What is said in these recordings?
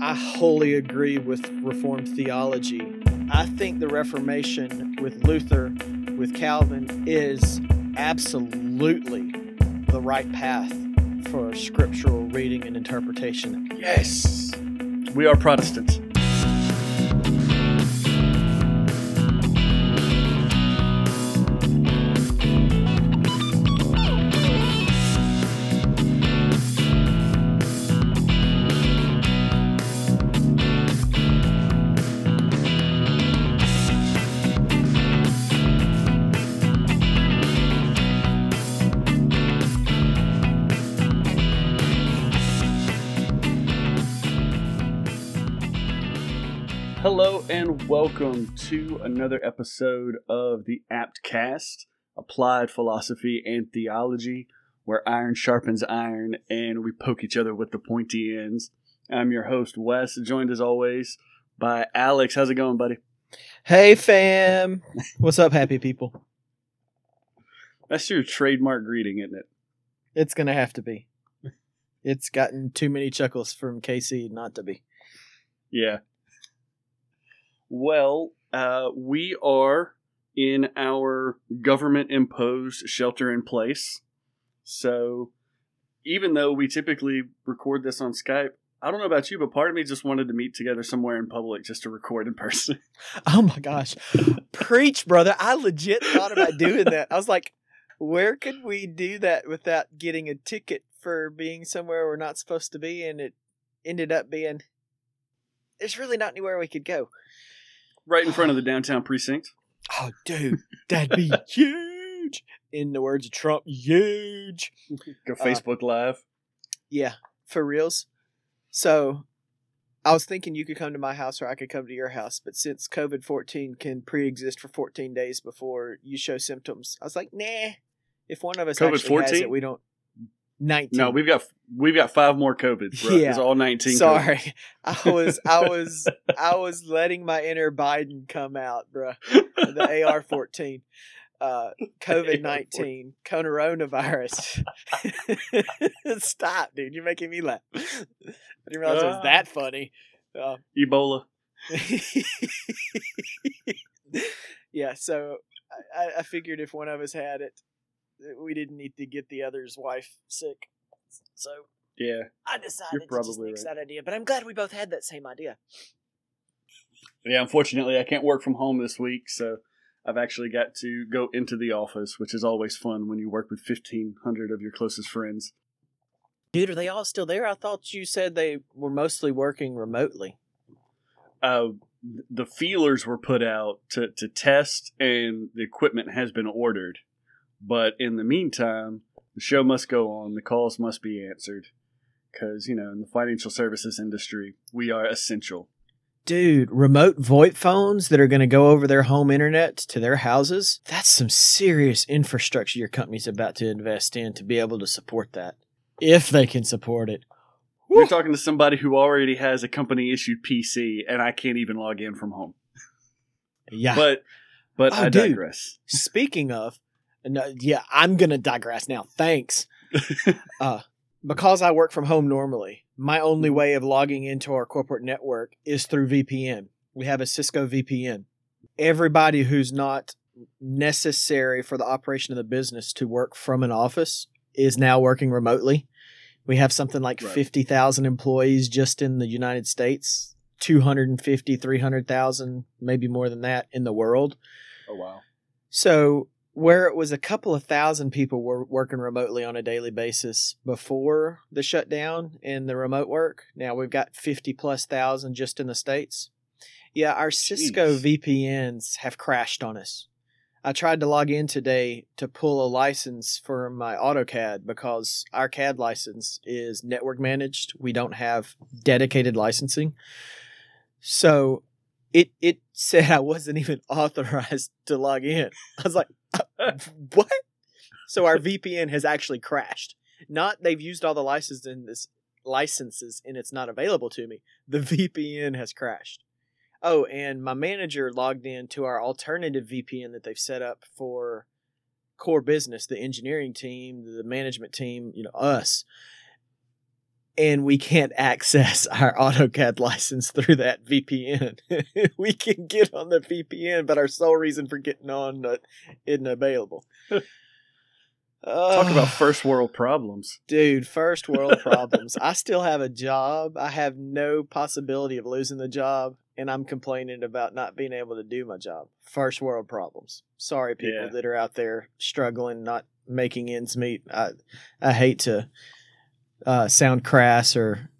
I wholly agree with Reformed theology. I think the Reformation with Luther, with Calvin, is absolutely the right path for scriptural reading and interpretation. Yes. We are Protestants. Welcome to another episode of the Apt Cast, Applied Philosophy and Theology, where iron sharpens iron and we poke each other with the pointy ends. I'm your host Wes, joined as always by Alex. How's it going, buddy? Hey, fam. What's up, happy people? That's your trademark greeting, isn't it? It's going to have to be. It's gotten too many chuckles from KC not to be. Yeah. Well, uh, we are in our government imposed shelter in place. So even though we typically record this on Skype, I don't know about you, but part of me just wanted to meet together somewhere in public just to record in person. Oh my gosh. Preach, brother. I legit thought about doing that. I was like, where could we do that without getting a ticket for being somewhere we're not supposed to be? And it ended up being there's really not anywhere we could go. Right in front of the downtown precinct. Oh, dude, that'd be huge. In the words of Trump, huge. Go Uh, Facebook Live. Yeah, for reals. So, I was thinking you could come to my house or I could come to your house, but since COVID 14 can pre exist for 14 days before you show symptoms, I was like, nah. If one of us COVID actually has 14? it, we don't. 19. No, we've got we've got five more COVIDs, bro. Yeah. It's all nineteen. Sorry. I was I was I was letting my inner Biden come out, bruh. The AR fourteen. Uh COVID nineteen, coronavirus. Stop, dude. You're making me laugh. I didn't realize it was that funny. Uh, Ebola. yeah, so I, I figured if one of us had it, we didn't need to get the other's wife sick. So Yeah. I decided You're to just probably nix right. that idea, but I'm glad we both had that same idea. Yeah, unfortunately, I can't work from home this week, so I've actually got to go into the office, which is always fun when you work with 1,500 of your closest friends. Dude, are they all still there? I thought you said they were mostly working remotely. Uh, the feelers were put out to, to test, and the equipment has been ordered. But in the meantime, the show must go on, the calls must be answered, because, you know, in the financial services industry, we are essential. Dude, remote VoIP phones that are going to go over their home internet to their houses? That's some serious infrastructure your company's about to invest in to be able to support that. If they can support it. We're talking to somebody who already has a company issued PC, and I can't even log in from home. Yeah. But but Oh, I dude. digress. Speaking of, no, yeah, I'm gonna digress now. Thanks. uh, because I work from home normally, my only way of logging into our corporate network is through VPN. We have a Cisco VPN. Everybody who's not necessary for the operation of the business to work from an office is now working remotely. We have something like Right. 50,000 employees just in the United States, 250, 300,000, maybe more than that in the world. Oh wow. So where it was a couple of thousand people were working remotely on a daily basis before the shutdown and the remote work, now we've got 50 plus thousand just in the states. Yeah, our Cisco Jeez. VPNs have crashed on us. I tried to log in today to pull a license for my AutoCAD because our CAD license is network managed. We don't have dedicated licensing. So it it said I wasn't even authorized to log in. I was like, "Uh, what? So our VPN has actually crashed. Not they've used all the licenses in this licenses and it's not available to me. The VPN has crashed. Oh, and my manager logged in to our alternative VPN that they've set up for core business, the engineering team, the management team, you know, us. And we can't access our AutoCAD license through that VPN. we can get on the VPN, but our sole reason for getting on uh, isn't available. Talk about first world problems. Dude, first world problems. I still have a job. I have no possibility of losing the job, and I'm complaining about not being able to do my job. First world problems. Sorry, people Yeah. that are out there struggling, not making ends meet. I, I hate to uh, sound crass or,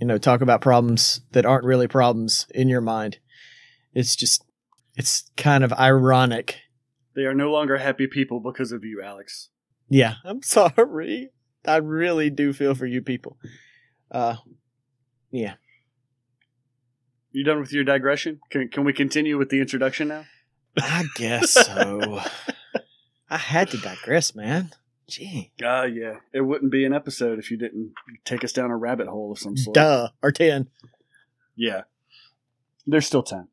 you know, talk about problems that aren't really problems in your mind. It's just, it's kind of ironic. They are no longer happy people because of you, Alex. Yeah, I'm sorry. I really do feel for you people. Uh, yeah. You done with your digression? Can, can we continue with the introduction now? I guess so. I had to digress, man. Gee. Ah, yeah. It wouldn't be an episode if you didn't take us down a rabbit hole of some sort. Duh. Or 10. Yeah. There's still time.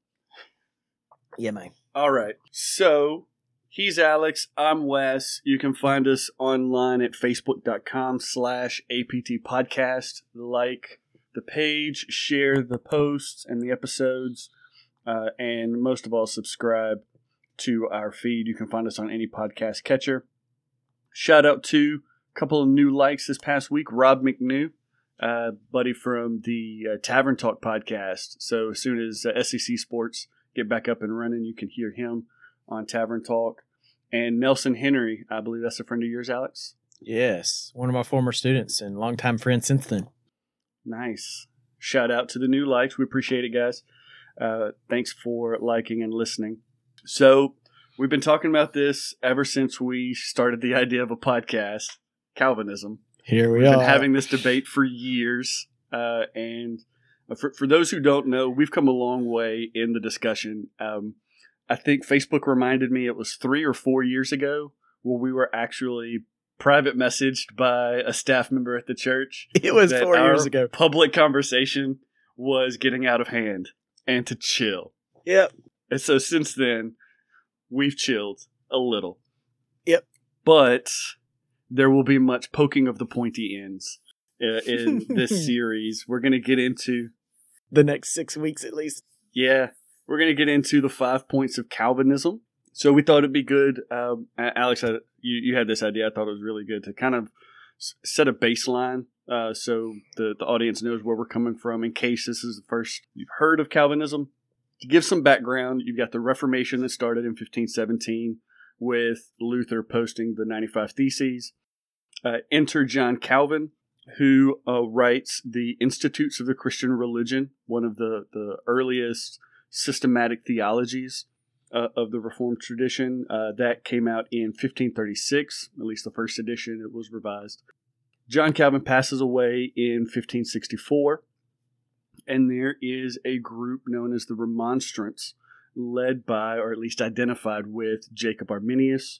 Yeah, man. All right. So he's Alex. I'm Wes. You can find us online at facebook.com slash APT podcast. Like the page, share the posts and the episodes, uh, and most of all, subscribe to our feed. You can find us on any podcast catcher. Shout out to a couple of new likes this past week. Rob McNew, uh, buddy from the uh, Tavern Talk podcast. So as soon as uh, SEC Sports get back up and running, you can hear him on Tavern Talk. And Nelson Henry, I believe that's a friend of yours, Alex. Yes. One of my former students and longtime friend since then. Nice. Shout out to the new likes. We appreciate it, guys. Uh, thanks for liking and listening. So, we've been talking about this ever since we started the idea of a podcast, Calvinism. Here we We've are. been having this debate for years. Uh, and for, for those who don't know, we've come a long way in the discussion. Um, I think Facebook reminded me it was three or four years ago where we were actually private messaged by a staff member at the church it was four years ago. Public conversation was getting out of hand and to chill. Yep. And so since then, we've chilled a little. Yep. But there will be much poking of the pointy ends uh, in this series. We're going to get into, The next six weeks at least. yeah, we're going to get into the five points of Calvinism. So we thought it'd be good. Um, Alex, I, you, you had this idea. I thought it was really good to kind of set a baseline uh, so the, the audience knows where we're coming from in case this is the first you've heard of Calvinism. To give some background, you've got the Reformation that started in 1517 with Luther posting the 95 Theses. Uh, enter John Calvin, who uh, writes the Institutes of the Christian Religion, one of the, the earliest systematic theologies uh, of the Reformed tradition. Uh, that came out in 1536, at least the first edition. It was revised. John Calvin passes away in 1564, and there is a group known as the Remonstrants, led by, or at least identified with, Jacob Arminius.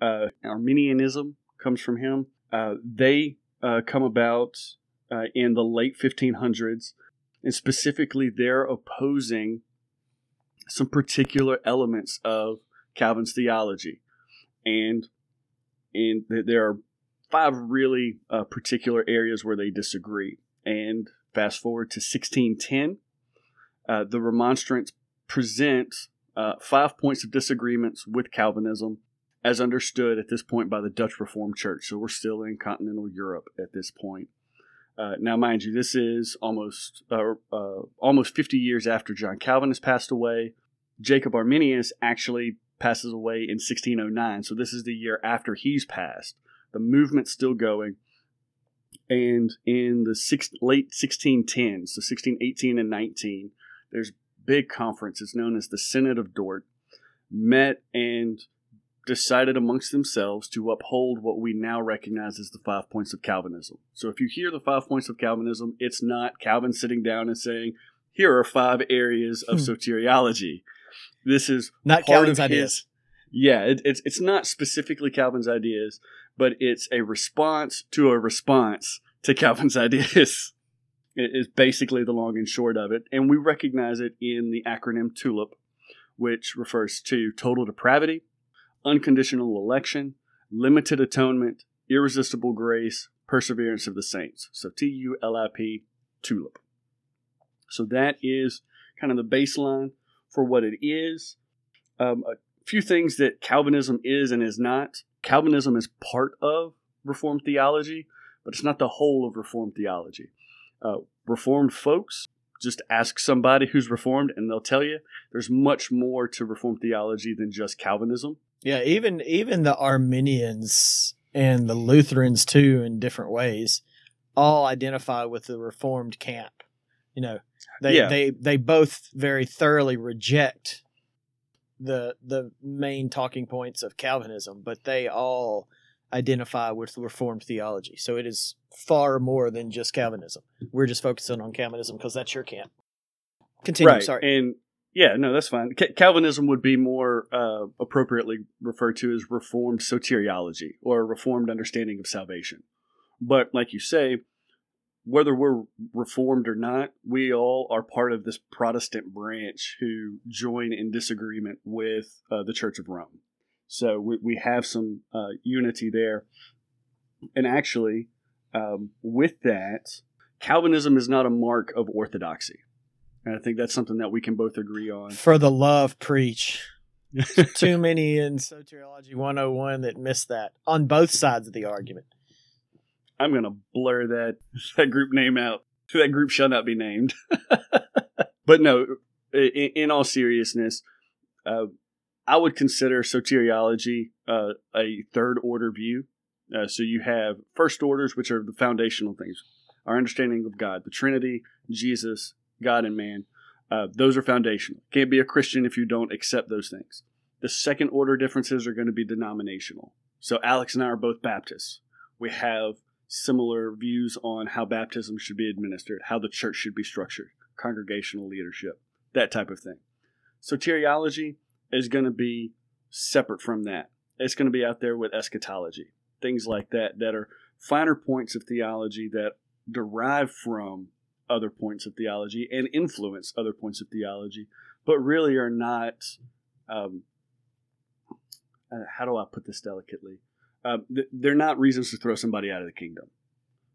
Uh, Arminianism comes from him. Uh, they uh, come about uh, in the late 1500s, and specifically, they're opposing some particular elements of Calvin's theology, and and there are five really uh, particular areas where they disagree. And fast forward to 1610, uh, the Remonstrants present uh, five points of disagreements with Calvinism as understood at this point by the Dutch Reformed Church. So we're still in continental Europe at this point. Uh, now, mind you, this is almost uh, uh, almost 50 years after John Calvin has passed away. Jacob Arminius actually passes away in 1609, so this is the year after he's passed. The movement's still going, and in the six, late 1610s, so 1618 and 19, there's big conference. It's known as the Synod of Dort, met and decided amongst themselves to uphold what we now recognize as the five points of Calvinism. So if you hear the five points of Calvinism, it's not Calvin sitting down and saying, here are five areas of Hmm. Soteriology. This is Not Calvin's of ideas. yeah, it, it's it's not specifically Calvin's ideas, but it's a response to a response to Calvin's ideas. It is basically the long and short of it, and we recognize it in the acronym TULIP, which refers to total depravity, unconditional election, limited atonement, irresistible grace, perseverance of the saints. So T U L I P, tulip. So that is kind of the baseline for what it is. Um, a few things that Calvinism is and is not. Calvinism is part of Reformed theology, but it's not the whole of Reformed theology. Uh, Reformed folks, just ask somebody who's Reformed and they'll tell you there's much more to Reformed theology than just Calvinism. Yeah, even even the Arminians and the Lutherans too, in different ways, all identify with the Reformed camp. You know, they Yeah. they they both very thoroughly reject the the main talking points of Calvinism, but they all identify with Reformed theology. So it is far more than just Calvinism. We're just focusing on Calvinism because that's your camp. Continue. right. Sorry. And yeah, no, that's fine. Ca- Calvinism would be more uh, appropriately referred to as Reformed soteriology or Reformed understanding of salvation. But like you say, whether we're Reformed or not, we all are part of this Protestant branch who join in disagreement with uh, the Church of Rome. So we, we have some uh, unity there. And actually, um, with that, Calvinism is not a mark of orthodoxy. And I think that's something that we can both agree on. For the love, preach. Too many in Soteriology 101 that miss that on both sides of the argument. I'm going to blur that, that group name out. That group shall not be named. but no, in, in all seriousness, uh, I would consider soteriology uh, a third order view. Uh, so you have first orders, which are the foundational things our understanding of God, the Trinity, Jesus, God, and man. Uh, those are foundational. Can't be a Christian if you don't accept those things. The second order differences are going to be denominational. So Alex and I are both Baptists. We have similar views on how baptism should be administered, how the church should be structured, congregational leadership, that type of thing. Soteriology is going to be separate from that. It's going to be out there with eschatology, things like that, that are finer points of theology that derive from other points of theology and influence other points of theology, but really are not. Um, uh, how do I put this delicately? Uh, th- they're not reasons to throw somebody out of the kingdom.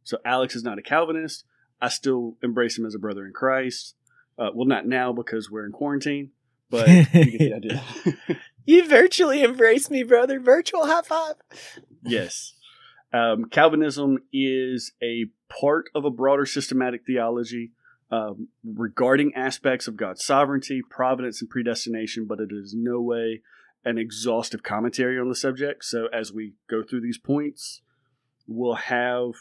So Alex is not a Calvinist. I still embrace him as a brother in Christ. Uh, well, not now because we're in quarantine, but you get the idea. You virtually embrace me, brother. Virtual high five. yes. Um, Calvinism is a part of a broader systematic theology um, regarding aspects of God's sovereignty, providence, and predestination, but it is no way an exhaustive commentary on the subject. So as we go through these points, we'll have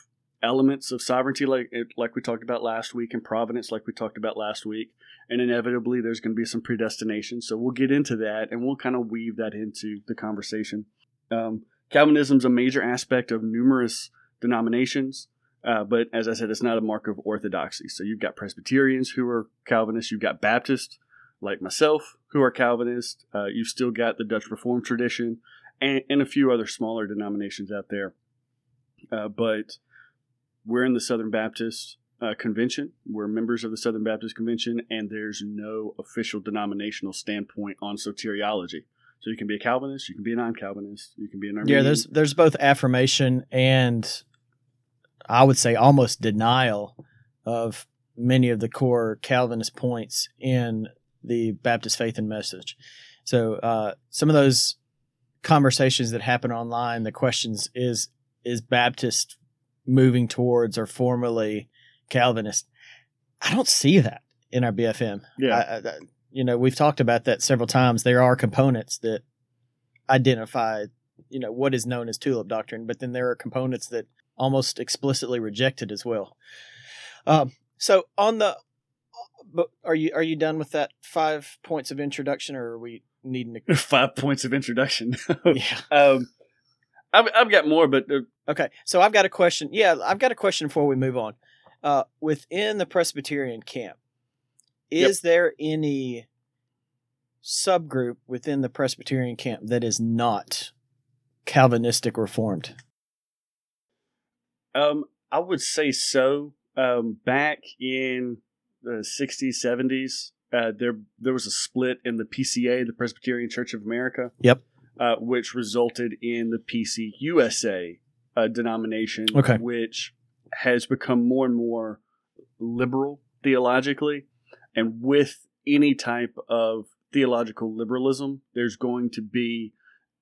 elements of sovereignty like like we talked about last week and providence like we talked about last week. And inevitably there's going to be some predestination. So we'll get into that and we'll kind of weave that into the conversation. Um, calvinism's a major aspect of numerous denominations uh, but as i said it's not a mark of orthodoxy. So you've got presbyterians who are calvinists you've got baptists like myself who are calvinists uh, you've still got the dutch reformed tradition and, and a few other smaller denominations out there uh, but we're in the Southern Baptist uh, Convention. We're members of the Southern Baptist Convention, and there's no official denominational standpoint on soteriology. So you can be a Calvinist, you can be a non-Calvinist, you can be an Arminian. Yeah, there's there's both affirmation and I would say almost denial of many of the core Calvinist points in the Baptist faith and message. So uh, some of those conversations that happen online, the questions is is Baptist moving towards or formally Calvinist? I don't see that in our BFM. yeah. I, I, you know, we've talked about that several times. There are components that identify, you know, what is known as tulip doctrine, but then there are components that almost explicitly reject it as well. Um, so on the, but are you are you done with that five points of introduction, or are we needing to? Five points of introduction. yeah. um, I've, I've got more, but uh, Okay. So I've got a question. Yeah, I've got a question before we move on. Uh, within the Presbyterian camp, is there any subgroup within the Presbyterian camp that is not Calvinistic Reformed? um, I would say so. Um, back in the 60s, 70s, uh, there there was a split in the PCA, the Presbyterian Church of America. Yep. Uh, which resulted in the PCUSA, uh, denomination, Okay. which has become more and more liberal theologically, and with any type of theological liberalism, there's going to be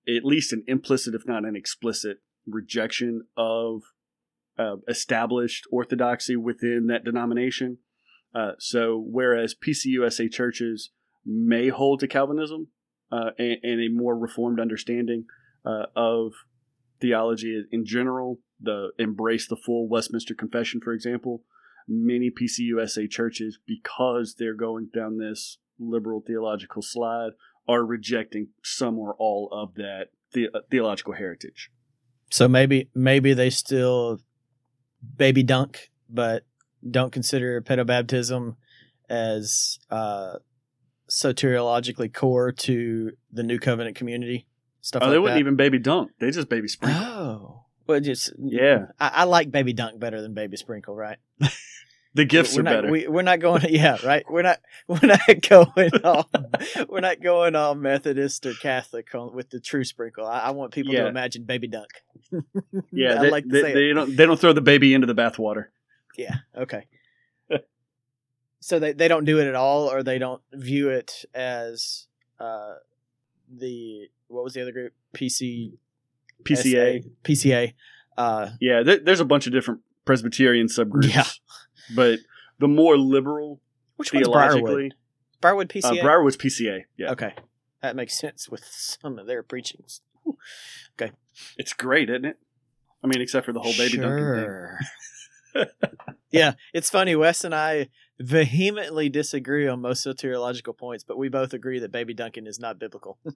at least an implicit, if not an explicit, rejection of uh, established orthodoxy within that denomination. Uh, so, whereas PCUSA churches may hold to Calvinism uh, and, and a more reformed understanding uh, of theology in general, the embrace the full Westminster Confession, for example, many PCUSA churches, because they're going down this liberal theological slide, are rejecting some or all of that the- uh, theological heritage. So maybe maybe they still baby dunk, but don't consider pedobaptism as uh, soteriologically core to the new covenant community. Stuff Oh, like they wouldn't that. even baby dunk; they just baby sprinkle. Oh, well, just yeah, I, I like baby dunk better than baby sprinkle, right? the gifts we're are not, better. We, we're not going. Yeah, right. We're not. We're not going all. we're not going all Methodist or Catholic on, with the true sprinkle. I, I want people Yeah. to imagine baby dunk. yeah, I they, like to they, they don't they don't throw the baby into the bathwater. Yeah. Okay. so they, they don't do it at all, or they don't view it as uh, the what was the other group? PC PCA. PCA. Uh, Yeah, there, there's a bunch of different Presbyterian subgroups. Yeah. but the more liberal which one's Briarwood? theologically, Briarwood uh, PCA. Briarwood's PCA. Yeah, Okay, that makes sense with some of their preachings. Okay. It's great, isn't it? I mean, except for the whole baby dunking thing. Sure. yeah, it's funny. Wes and I vehemently disagree on most soteriological points, but we both agree that baby dunking is not biblical.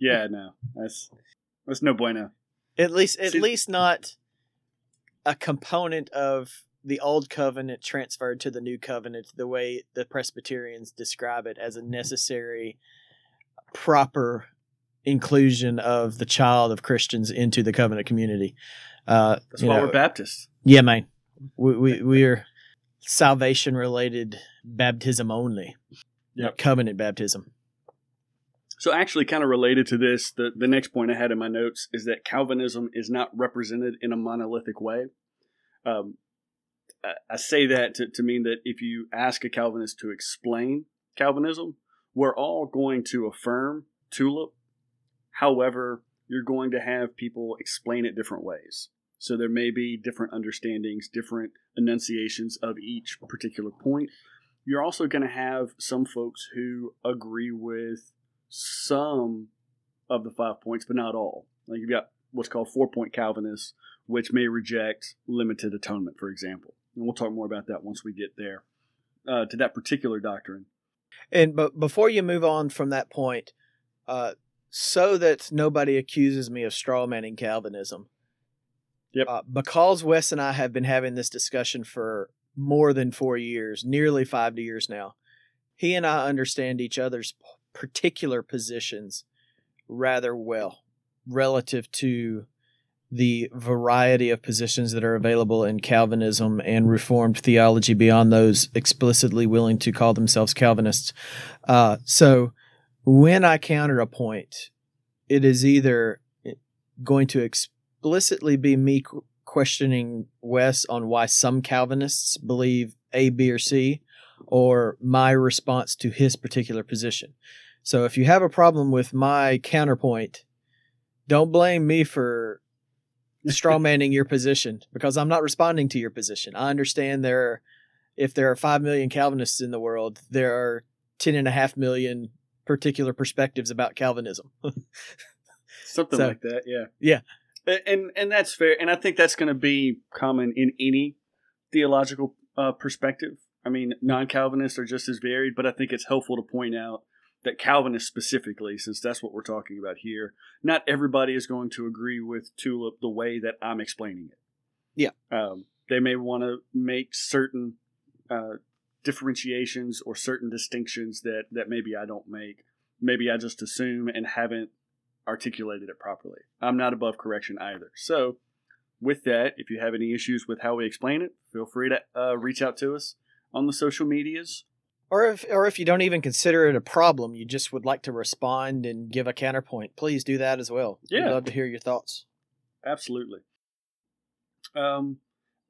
Yeah, no, that's that's no bueno. At least, at See- least not a component of the old covenant transferred to the new covenant. The way the Presbyterians describe it as a necessary, proper inclusion of the child of Christians into the covenant community. Uh, That's why know, we're Baptists. yeah, man. We we we're salvation related baptism only. Yep. Covenant baptism. So, actually, kind of related to this, the the next point I had in my notes is that Calvinism is not represented in a monolithic way. Um, I, I say that to, to mean that if you ask a Calvinist to explain Calvinism, we're all going to affirm tulip. However, you're going to have people explain it different ways. So there may be different understandings, different enunciations of each particular point. You're also going to have some folks who agree with some of the five points, but not all. Like you've got what's called four point Calvinists, which may reject limited atonement, for example. And we'll talk more about that once we get there uh, to that particular doctrine. And but before you move on from that point, uh, so that nobody accuses me of strawmanning Calvinism. Yep. Uh, because Wes and I have been having this discussion for more than four years, nearly five years now, he and I understand each other's particular positions rather well relative to the variety of positions that are available in Calvinism and Reformed theology beyond those explicitly willing to call themselves Calvinists. Uh, so when I counter a point, it is either going to explicitly be me questioning Wes on why some Calvinists believe A, B, or C, or my response to his particular position. So if you have a problem with my counterpoint, don't blame me for strawmanning your position because I'm not responding to your position. I understand there are, if there are 5 million Calvinists in the world, there are 10 and a half million particular perspectives about Calvinism. Something So- like that, yeah. Yeah. And and that's fair. And I think that's going to be common in any theological uh, perspective. I mean, non Calvinists are just as varied, but I think it's helpful to point out that Calvinists specifically, since that's what we're talking about here, not everybody is going to agree with Tulip the way that I'm explaining it. Yeah. Um, they may want to make certain uh, differentiations or certain distinctions that, that maybe I don't make. Maybe I just assume and haven't articulated it properly. I'm not above correction either. So, with that, if you have any issues with how we explain it, feel free to uh, reach out to us on the social medias. or if or if you don't even consider it a problem, you just would like to respond and give a counterpoint, please do that as well. Yeah. We'd love to hear your thoughts. Absolutely. Um,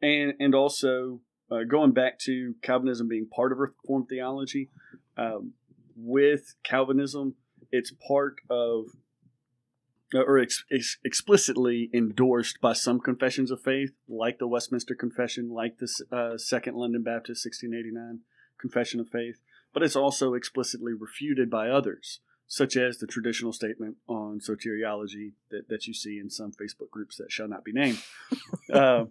and and also uh, going back to Calvinism being part of Reformed theology, um, with Calvinism, it's part of or ex- ex- explicitly endorsed by some confessions of faith, like the Westminster Confession, like the uh, Second London Baptist 1689 Confession of Faith, but it's also explicitly refuted by others, such as the traditional statement on soteriology that, that you see in some Facebook groups that shall not be named. uh,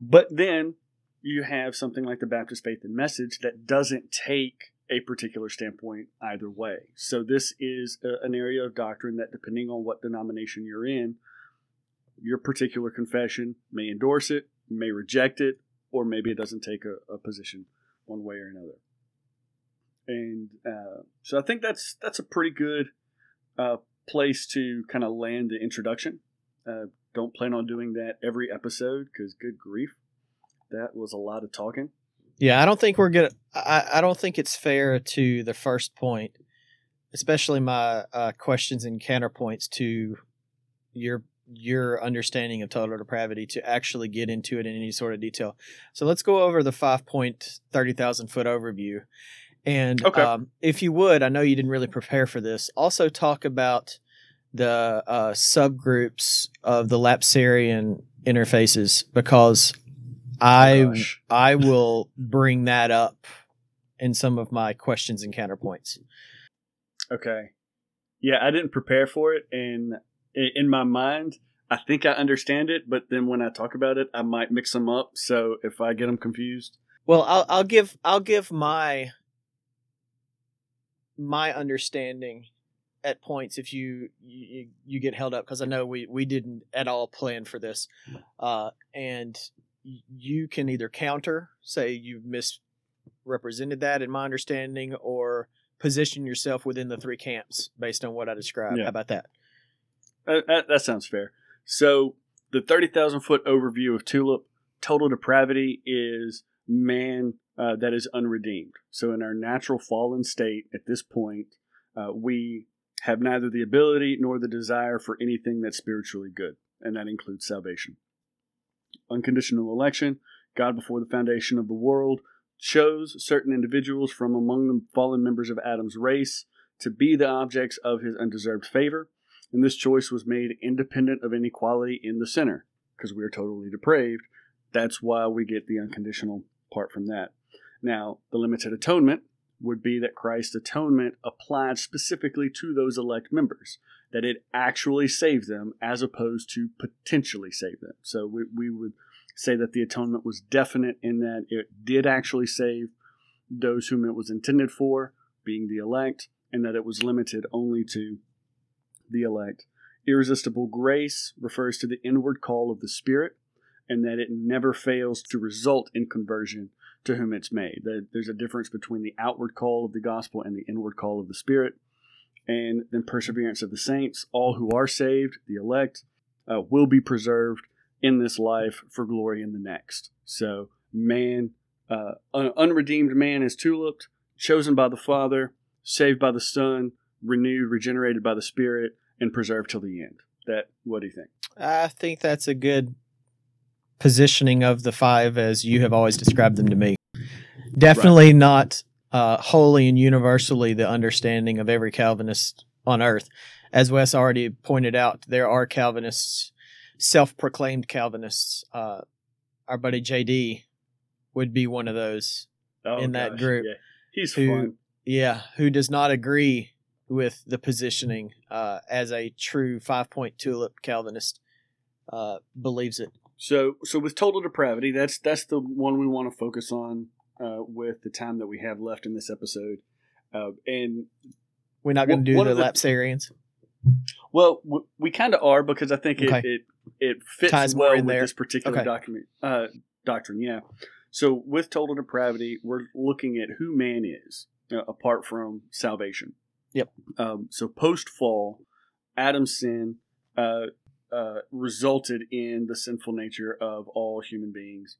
but then you have something like the Baptist Faith and Message that doesn't take a particular standpoint either way. So this is a, an area of doctrine that, depending on what denomination you're in, your particular confession may endorse it, may reject it, or maybe it doesn't take a, a position one way or another. And uh, so I think that's that's a pretty good uh, place to kind of land the introduction. Uh, don't plan on doing that every episode because, good grief, that was a lot of talking. Yeah, I don't think we're gonna. I, I don't think it's fair to the first point, especially my uh, questions and counterpoints to your your understanding of total depravity to actually get into it in any sort of detail. So let's go over the five point thirty thousand foot overview, and Okay. um, if you would, I know you didn't really prepare for this. Also talk about the uh, subgroups of the Lapsarian interfaces because I Gosh. I will bring that up in some of my questions and counterpoints. Okay. Yeah, I didn't prepare for it, and in my mind, I think I understand it, but then when I talk about it, I might mix them up. So if I get them confused, Well, I'll I'll give I'll give my my understanding at points if you you, you get held up because I know we we didn't at all plan for this, uh, and you can either counter, say you've misrepresented that in my understanding, or position yourself within the three camps based on what I described. Yeah. How about that? Uh, that, sounds fair. So the thirty thousand foot overview of Tulip total depravity is man uh, that is unredeemed. So in our natural fallen state at this point, uh, we have neither the ability nor the desire for anything that's spiritually good, and that includes salvation. Unconditional election. God, before the foundation of the world, chose certain individuals from among the fallen members of Adam's race to be the objects of his undeserved favor and this choice was made independent of inequality in the sinner because we are totally depraved. That's why we get the unconditional part from that. Now, the limited atonement would be that Christ's atonement applied specifically to those elect members, that it actually saved them as opposed to potentially save them. So we, we would say that the atonement was definite in that it did actually save those whom it was intended for, being the elect, and that it was limited only to the elect. Irresistible grace refers to the inward call of the Spirit, and that it never fails to result in conversion to whom it's made. There's a difference between the outward call of the gospel and the inward call of the Spirit. And then perseverance of the saints, all who are saved, the elect, uh, will be preserved in this life for glory in the next. So, man, uh, un- unredeemed man is tuliped, chosen by the Father, saved by the Son, renewed, regenerated by the Spirit, and preserved till the end. That what do you think? I think that's a good positioning of the five as you have always described them to me. Definitely not uh, wholly and universally the understanding of every Calvinist on earth. As Wes already pointed out, there are Calvinists, self proclaimed Calvinists. Uh, our buddy JD would be one of those. In that group, Oh, yeah. he's who- fun. Yeah, who does not agree with the positioning uh, as a true five point tulip Calvinist uh, believes it. So, so with total depravity, that's that's the one we want to focus on uh, with the time that we have left in this episode. Uh, and We're not going to do the, the- Lapsarians. well, w- we kind of are because I think it Okay. it, it fits Ties well in with there. this particular Okay. document uh, doctrine. Yeah. So with total depravity, we're looking at who man is uh, apart from salvation. Yep. Um, so post fall, Adam's sin uh, uh, resulted in the sinful nature of all human beings.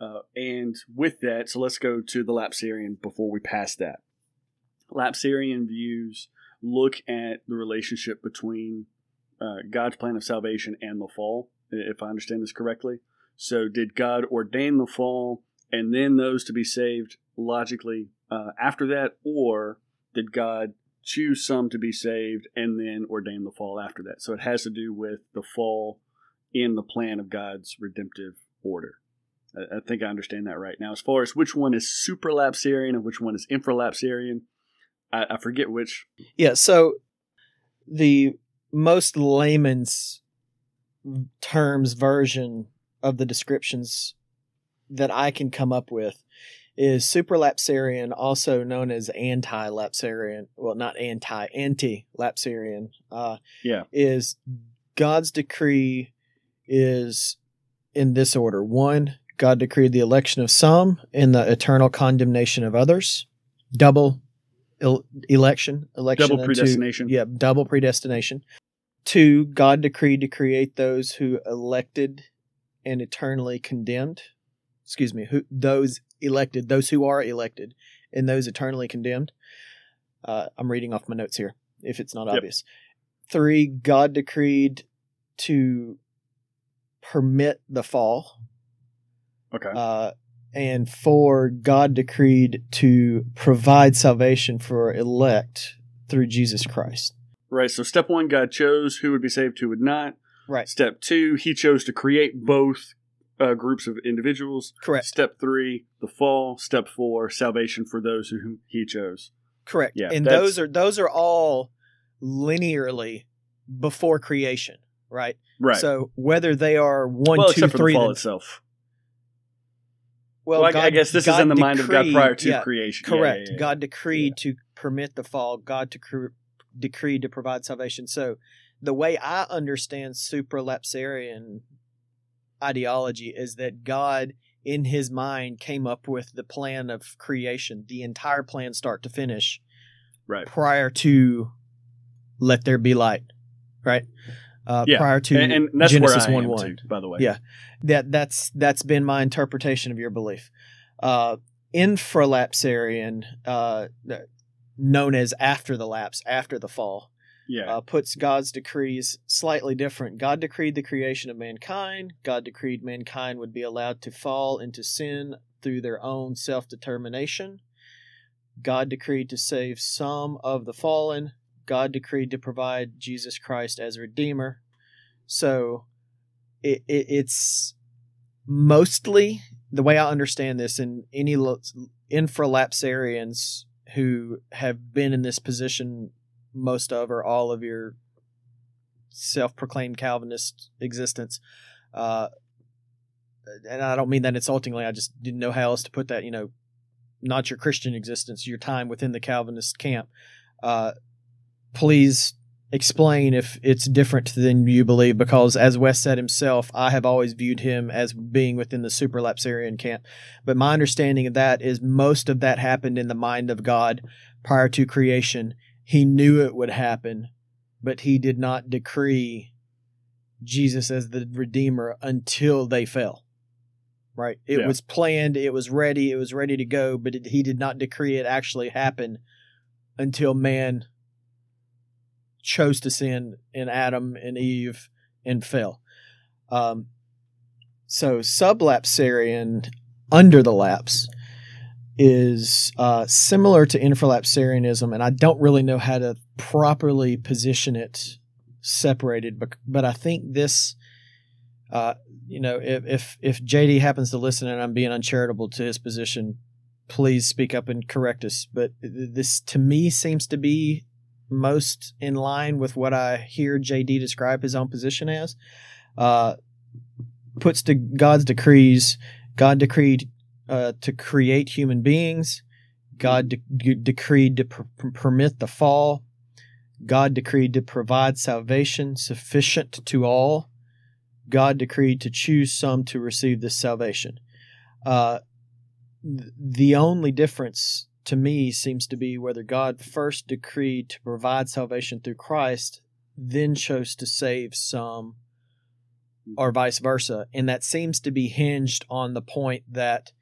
Uh, and with that, so let's go to the Lapsarian before we pass that. Lapsarian views look at the relationship between uh, God's plan of salvation and the fall, if I understand this correctly. So, did God ordain the fall and then those to be saved logically uh, after that, or did God choose some to be saved and then ordain the fall after that? So, it has to do with the fall in the plan of God's redemptive order. I, I think I understand that right now. As far as which one is supralapsarian and which one is infralapsarian, I, I forget which. Yeah, so the most layman's terms version of the descriptions that I can come up with is supralapsarian, also known as anti-lapsarian. Well, not anti, ante-lapsarian. Uh, Yeah. is God's decree is in this order: one, God decreed the election of some and the eternal condemnation of others. Double el- election, election Double predestination. yeah, double predestination. Two, God decreed to create those who elected and eternally condemned. Excuse me, who those elected, those who are elected, and those eternally condemned. Uh, I'm reading off my notes here, if it's not Yep. obvious. Three, God decreed to permit the fall. Okay. Uh, and four God decreed to provide salvation for elect through Jesus Christ. right. So, step one, God chose who would be saved, who would not. Right. Step two, he chose to create both uh, groups of individuals. Correct. Step three, the fall. Step four, salvation for those who he chose. Correct. Yeah, and those are those are all linearly before creation, right? Right. So whether they are one, well, two, for the fall then- itself. Well, Well, I, I guess this is in the mind of God prior to yeah, creation. Correct. yeah, yeah. God decreed to permit the fall. God to cre- decreed to provide salvation. So the way I understand supralapsarian ideology is that God, in His mind, came up with the plan of creation, the entire plan, start to finish, Right. prior to let there be light, right? Uh, Yeah. Prior to And, and that's Genesis where I one am one. too, by the way. Yeah. That that's that's been my interpretation of your belief. Uh, infralapsarian, uh, known as after the lapse, after the fall, Yeah. uh, puts God's decrees slightly different. God decreed the creation of mankind. God decreed mankind would be allowed to fall into sin through their own self determination. God decreed to save some of the fallen. God decreed to provide Jesus Christ as redeemer. So it, it, it's mostly the way I understand this, and any infralapsarians who have been in this position most of or all of your self-proclaimed Calvinist existence. Uh, and I don't mean that insultingly. I just didn't know how else to put that. You know, not your Christian existence, your time within the Calvinist camp. Uh, please explain if it's different than you believe, because as Wes said himself, I have always viewed him as being within the supralapsarian camp. But my understanding of that is most of that happened in the mind of God prior to creation. He knew it would happen, but he did not decree Jesus as the Redeemer until they fell. Right? It Yeah. was planned, it was ready, it was ready to go, but it, he did not decree it actually happen until man chose to sin in Adam and Eve and fell. Um, so sublapsarian under the lapse is uh, similar to infralapsarianism, and I don't really know how to properly position it separated, but, but I think this, uh, you know, if, if if JD happens to listen and I'm being uncharitable to his position, please speak up and correct us. But this to me seems to be most in line with what I hear JD describe his own position as. Uh, puts to God's decrees. God decreed uh, to create human beings. God de- decreed to per- permit the fall. God decreed to provide salvation sufficient to all. God decreed to choose some to receive this salvation. Uh, th- the only difference to me seems to be whether God first decreed to provide salvation through Christ, then chose to save some, or vice versa. And that seems to be hinged on the point that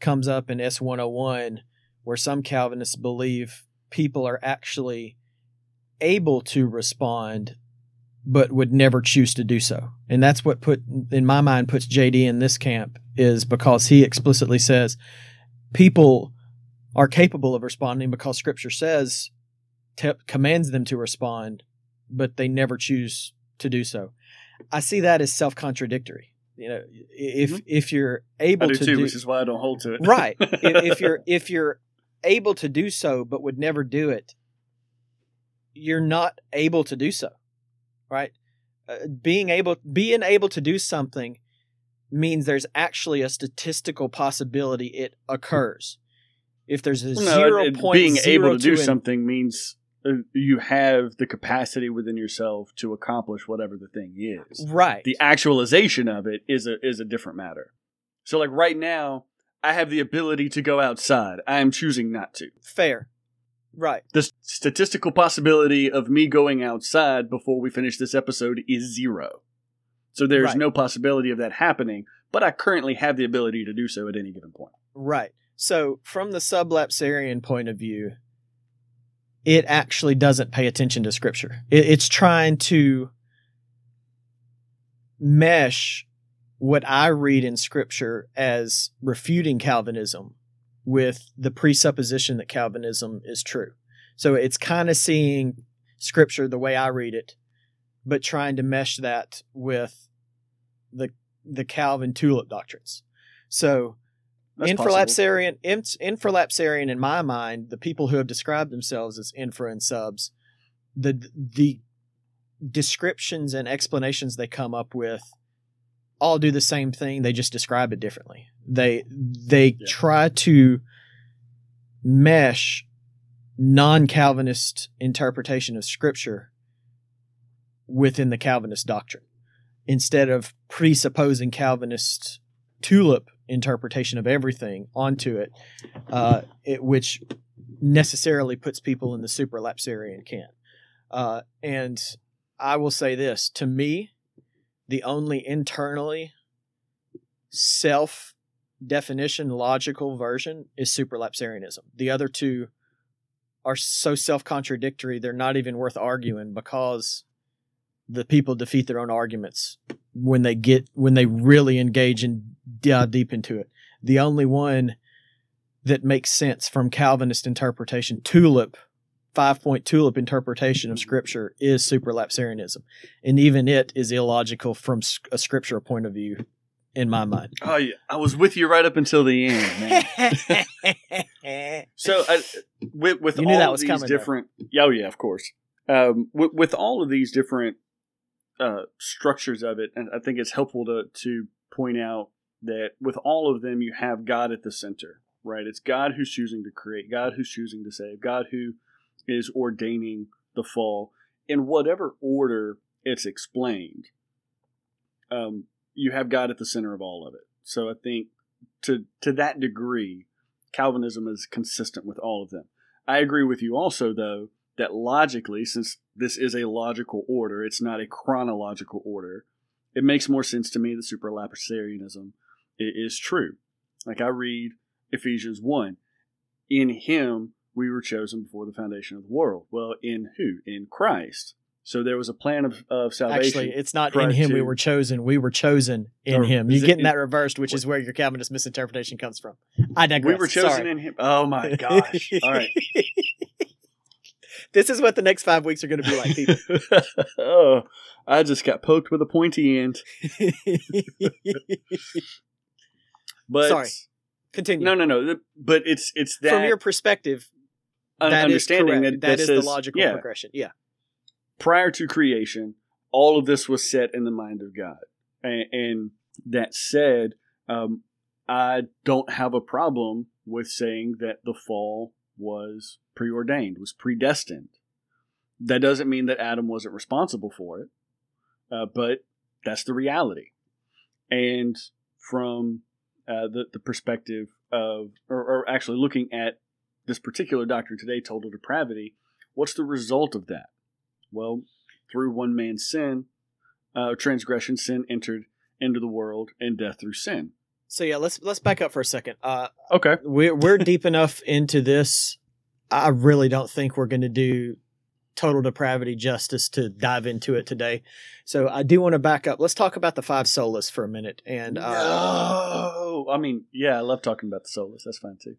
comes up in S101, where some Calvinists believe people are actually able to respond but would never choose to do so. And that's what put in my mind puts JD in this camp is because he explicitly says people are capable of responding because scripture says te- commands them to respond, but they never choose to do so. I see that as self-contradictory. You know, if Mhm. if you're able do to too, do which is why I don't hold to it. right, if, if you're if you're able to do so but would never do it, you're not able to do so. Right? Uh, being able being able to do something means there's actually a statistical possibility it occurs. If there's a No, zero point being able to do an- something means uh, you have the capacity within yourself to accomplish whatever the thing is. right, The actualization of it is a is a different matter. So like right now, I have the ability to go outside. I am choosing not to. fair, right, The statistical possibility of me going outside before we finish this episode is zero. So there's Right. no possibility of that happening, but I currently have the ability to do so at any given point. right. So from the sublapsarian point of view, it actually doesn't pay attention to scripture. It, it's trying to mesh what I read in scripture as refuting Calvinism with the presupposition that Calvinism is true. So it's kind of seeing scripture the way I read it, but trying to mesh that with the the Calvin tulip doctrines. So That's infralapsarian, inf- infralapsarian, in my mind, the people who have described themselves as infra and subs, the the descriptions and explanations they come up with all do the same thing. They just describe it differently. They they Yeah. try to mesh non-Calvinist interpretation of Scripture within the Calvinist doctrine instead of presupposing Calvinist tulip interpretation of everything onto it, uh, it which necessarily puts people in the supralapsarian camp. Uh, and I will say this to me, the only internally self definition logical version is supralapsarianism. The other two are so self contradictory, they're not even worth arguing because the people defeat their own arguments when they get when they really engage and dive deep into it. The only one that makes sense from Calvinist interpretation, tulip, five point tulip interpretation of scripture is supralapsarianism. And even it is illogical from a scriptural point of view, in my mind. Oh, yeah. I was with you right up until the end, man. So, I, with with You knew all that of was these coming, though. different, yeah, oh yeah, of course. Um, with, with all of these different uh, structures of it, and I think it's helpful to to point out that with all of them, you have God at the center, right? It's God who's choosing to create, God who's choosing to save, God who is ordaining the fall in whatever order it's explained. Um, you have God at the center of all of it. So I think to to that degree, Calvinism is consistent with all of them. I agree with you also, though, that logically, since this is a logical order, it's not a chronological order, it makes more sense to me that supralapsarianism i- is true. Like I read Ephesians 1 In him we were chosen before the foundation of the world. Well, in who? In Christ. So there was a plan of, of salvation. Actually, it's not in him we were chosen. We were chosen in Or him. You're getting in- that reversed, which is where your Calvinist misinterpretation comes from. I digress. we were chosen Sorry. in him. Oh my gosh. All right. This is what the next five weeks are going to be like, people. oh, I just got poked with a pointy end. But Sorry. Continue. no, no, no. But it's it's that From your perspective, un- that is understanding correct. that that is says, the logical yeah, progression. Yeah. prior to creation, all of this was set in the mind of God. And, and that said, um, I don't have a problem with saying that the fall was preordained, was predestined. That doesn't mean that Adam wasn't responsible for it, uh, but that's the reality. And from uh, the, the perspective of, or, or actually looking at this particular doctrine today, total depravity, what's the result of that? Well, through one man's sin, uh, transgression, sin entered into the world, and death through sin. So yeah, let's let's back up for a second. Uh, Okay. we're we're deep enough into this. I really don't think we're going to do total depravity justice to dive into it today. So I do want to back up. Let's talk about the five solas for a minute. And uh, no, I mean, yeah, I love talking about the solas. That's fine too.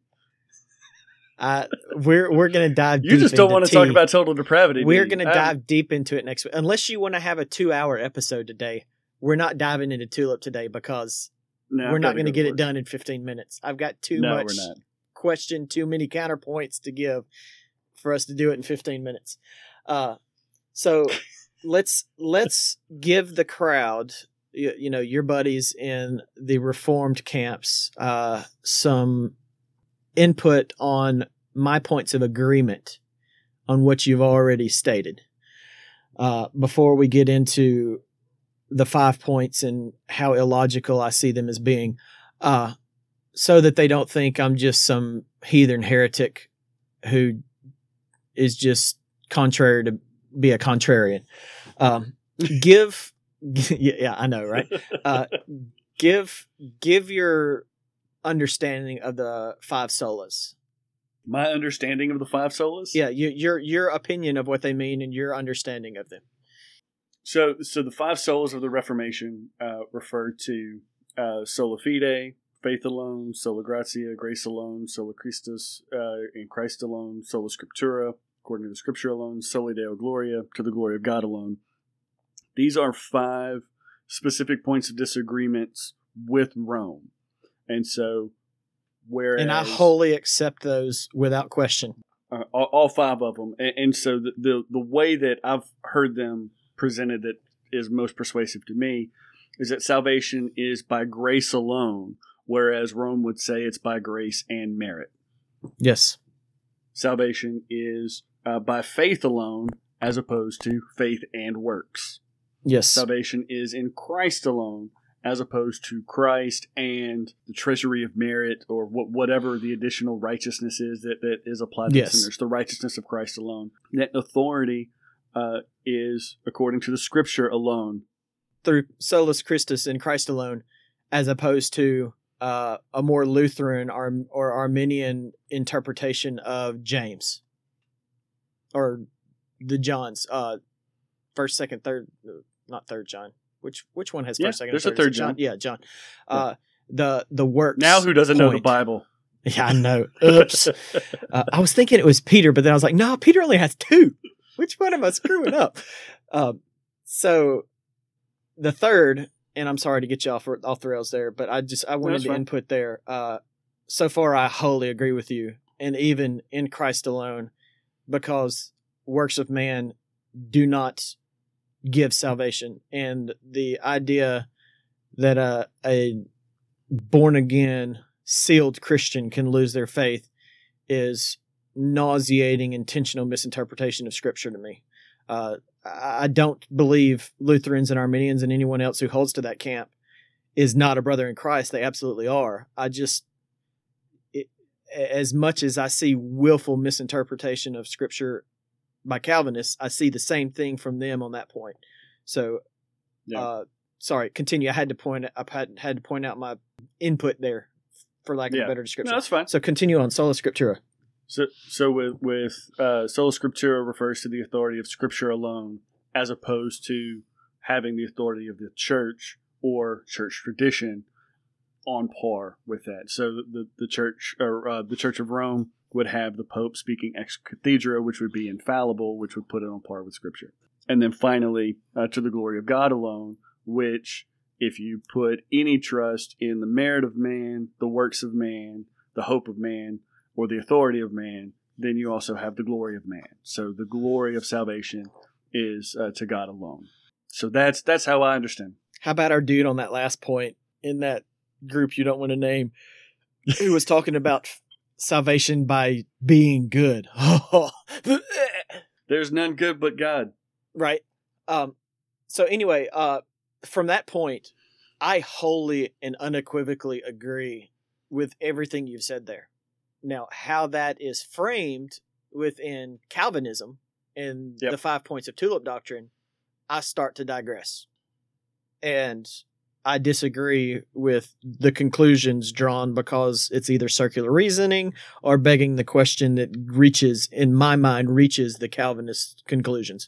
We're we're gonna dive. You just don't want to talk about total depravity. We're gonna I- dive deep into it next week, unless you want to have a two-hour episode today. We're not diving into tulip today because No, we're not going to get it done in 15 minutes. I've got too No, much question, too many counterpoints to give for us to do it in 15 minutes. Uh, so let's let's give the crowd, you, you know, your buddies in the reformed camps, uh, some input on my points of agreement on what you've already stated. Uh, before we get into the five points and how illogical I see them as being, uh, so that they don't think I'm just some heathen heretic who is just contrary to be a contrarian. Um, give, yeah, yeah, I know, right? Uh, give, give your understanding of the five solas. My understanding of the five solas. Yeah, you, your your opinion of what they mean and your understanding of them. So, so the five solas of the Reformation uh, refer to uh, sola fide, faith alone, sola gratia, grace alone, sola Christus, uh, in Christ alone, sola scriptura, according to the Scripture alone, soli deo gloria, to the glory of God alone. These are five specific points of disagreements with Rome, and so whereas And I wholly accept those without question. uh, all, all five of them. And, and so the, the the way that I've heard them presented that is most persuasive to me is that salvation is by grace alone, whereas Rome would say it's by grace and merit. Yes. Salvation is uh, by faith alone, as opposed to faith and works. Yes. Salvation is in Christ alone, as opposed to Christ and the treasury of merit or wh- whatever the additional righteousness is that, that is applied to Yes. sinners. The righteousness of Christ alone. That authority uh, is according to the Scripture alone. through solus Christus in Christ alone, as opposed to uh, a more Lutheran or, or Arminian interpretation of James or the Johns, uh, first, second, third, not third John. Which which one has Yeah, first, second, there's and a third? Third John. Yeah, John. Uh, the the works. Now, who doesn't know the. Bible? Yeah, I know. Oops. uh, I was thinking it was Peter, but then I was like, no, Peter only has two. Which one am I screwing up? Um, so the third, and I'm sorry to get you off off the rails there, but I just I wanted to input there. Uh, so far, I wholly agree with you, and even in Christ alone, because works of man do not give salvation, and the idea that a a born again sealed Christian can lose their faith is nauseating intentional misinterpretation of scripture to me. Uh, I don't believe Lutherans and Arminians and anyone else who holds to that camp is not a brother in Christ. They absolutely are. I just, it, as much as I see willful misinterpretation of scripture by Calvinists, I see the same thing from them on that point. So, Yeah. uh, sorry, continue. I had to point. I had had to point out my input there, for lack of Yeah. a better No, description. that's fine. so continue on sola scriptura. So, so with with uh, sola scriptura refers to the authority of Scripture alone, as opposed to having the authority of the church or church tradition on par with that. So the the, church or uh, the Church of Rome would have the Pope speaking ex cathedra, which would be infallible, which would put it on par with Scripture. And then finally, uh, to the glory of God alone, which if you put any trust in the merit of man, the works of man, the hope of man, or the authority of man, then you also have the glory of man. So the glory of salvation is uh, to God alone. So that's that's how I understand. How about our dude on that last point in that group you don't want to name, who was talking about salvation by being good? There's none good but God. right. Um. So anyway, uh, from that point, I wholly and unequivocally agree with everything you've said there. Now, how that is framed within Calvinism and Yep. the five points of tulip doctrine, I start to digress. And I disagree with the conclusions drawn because it's either circular reasoning or begging the question that reaches, in my mind, reaches the Calvinist conclusions.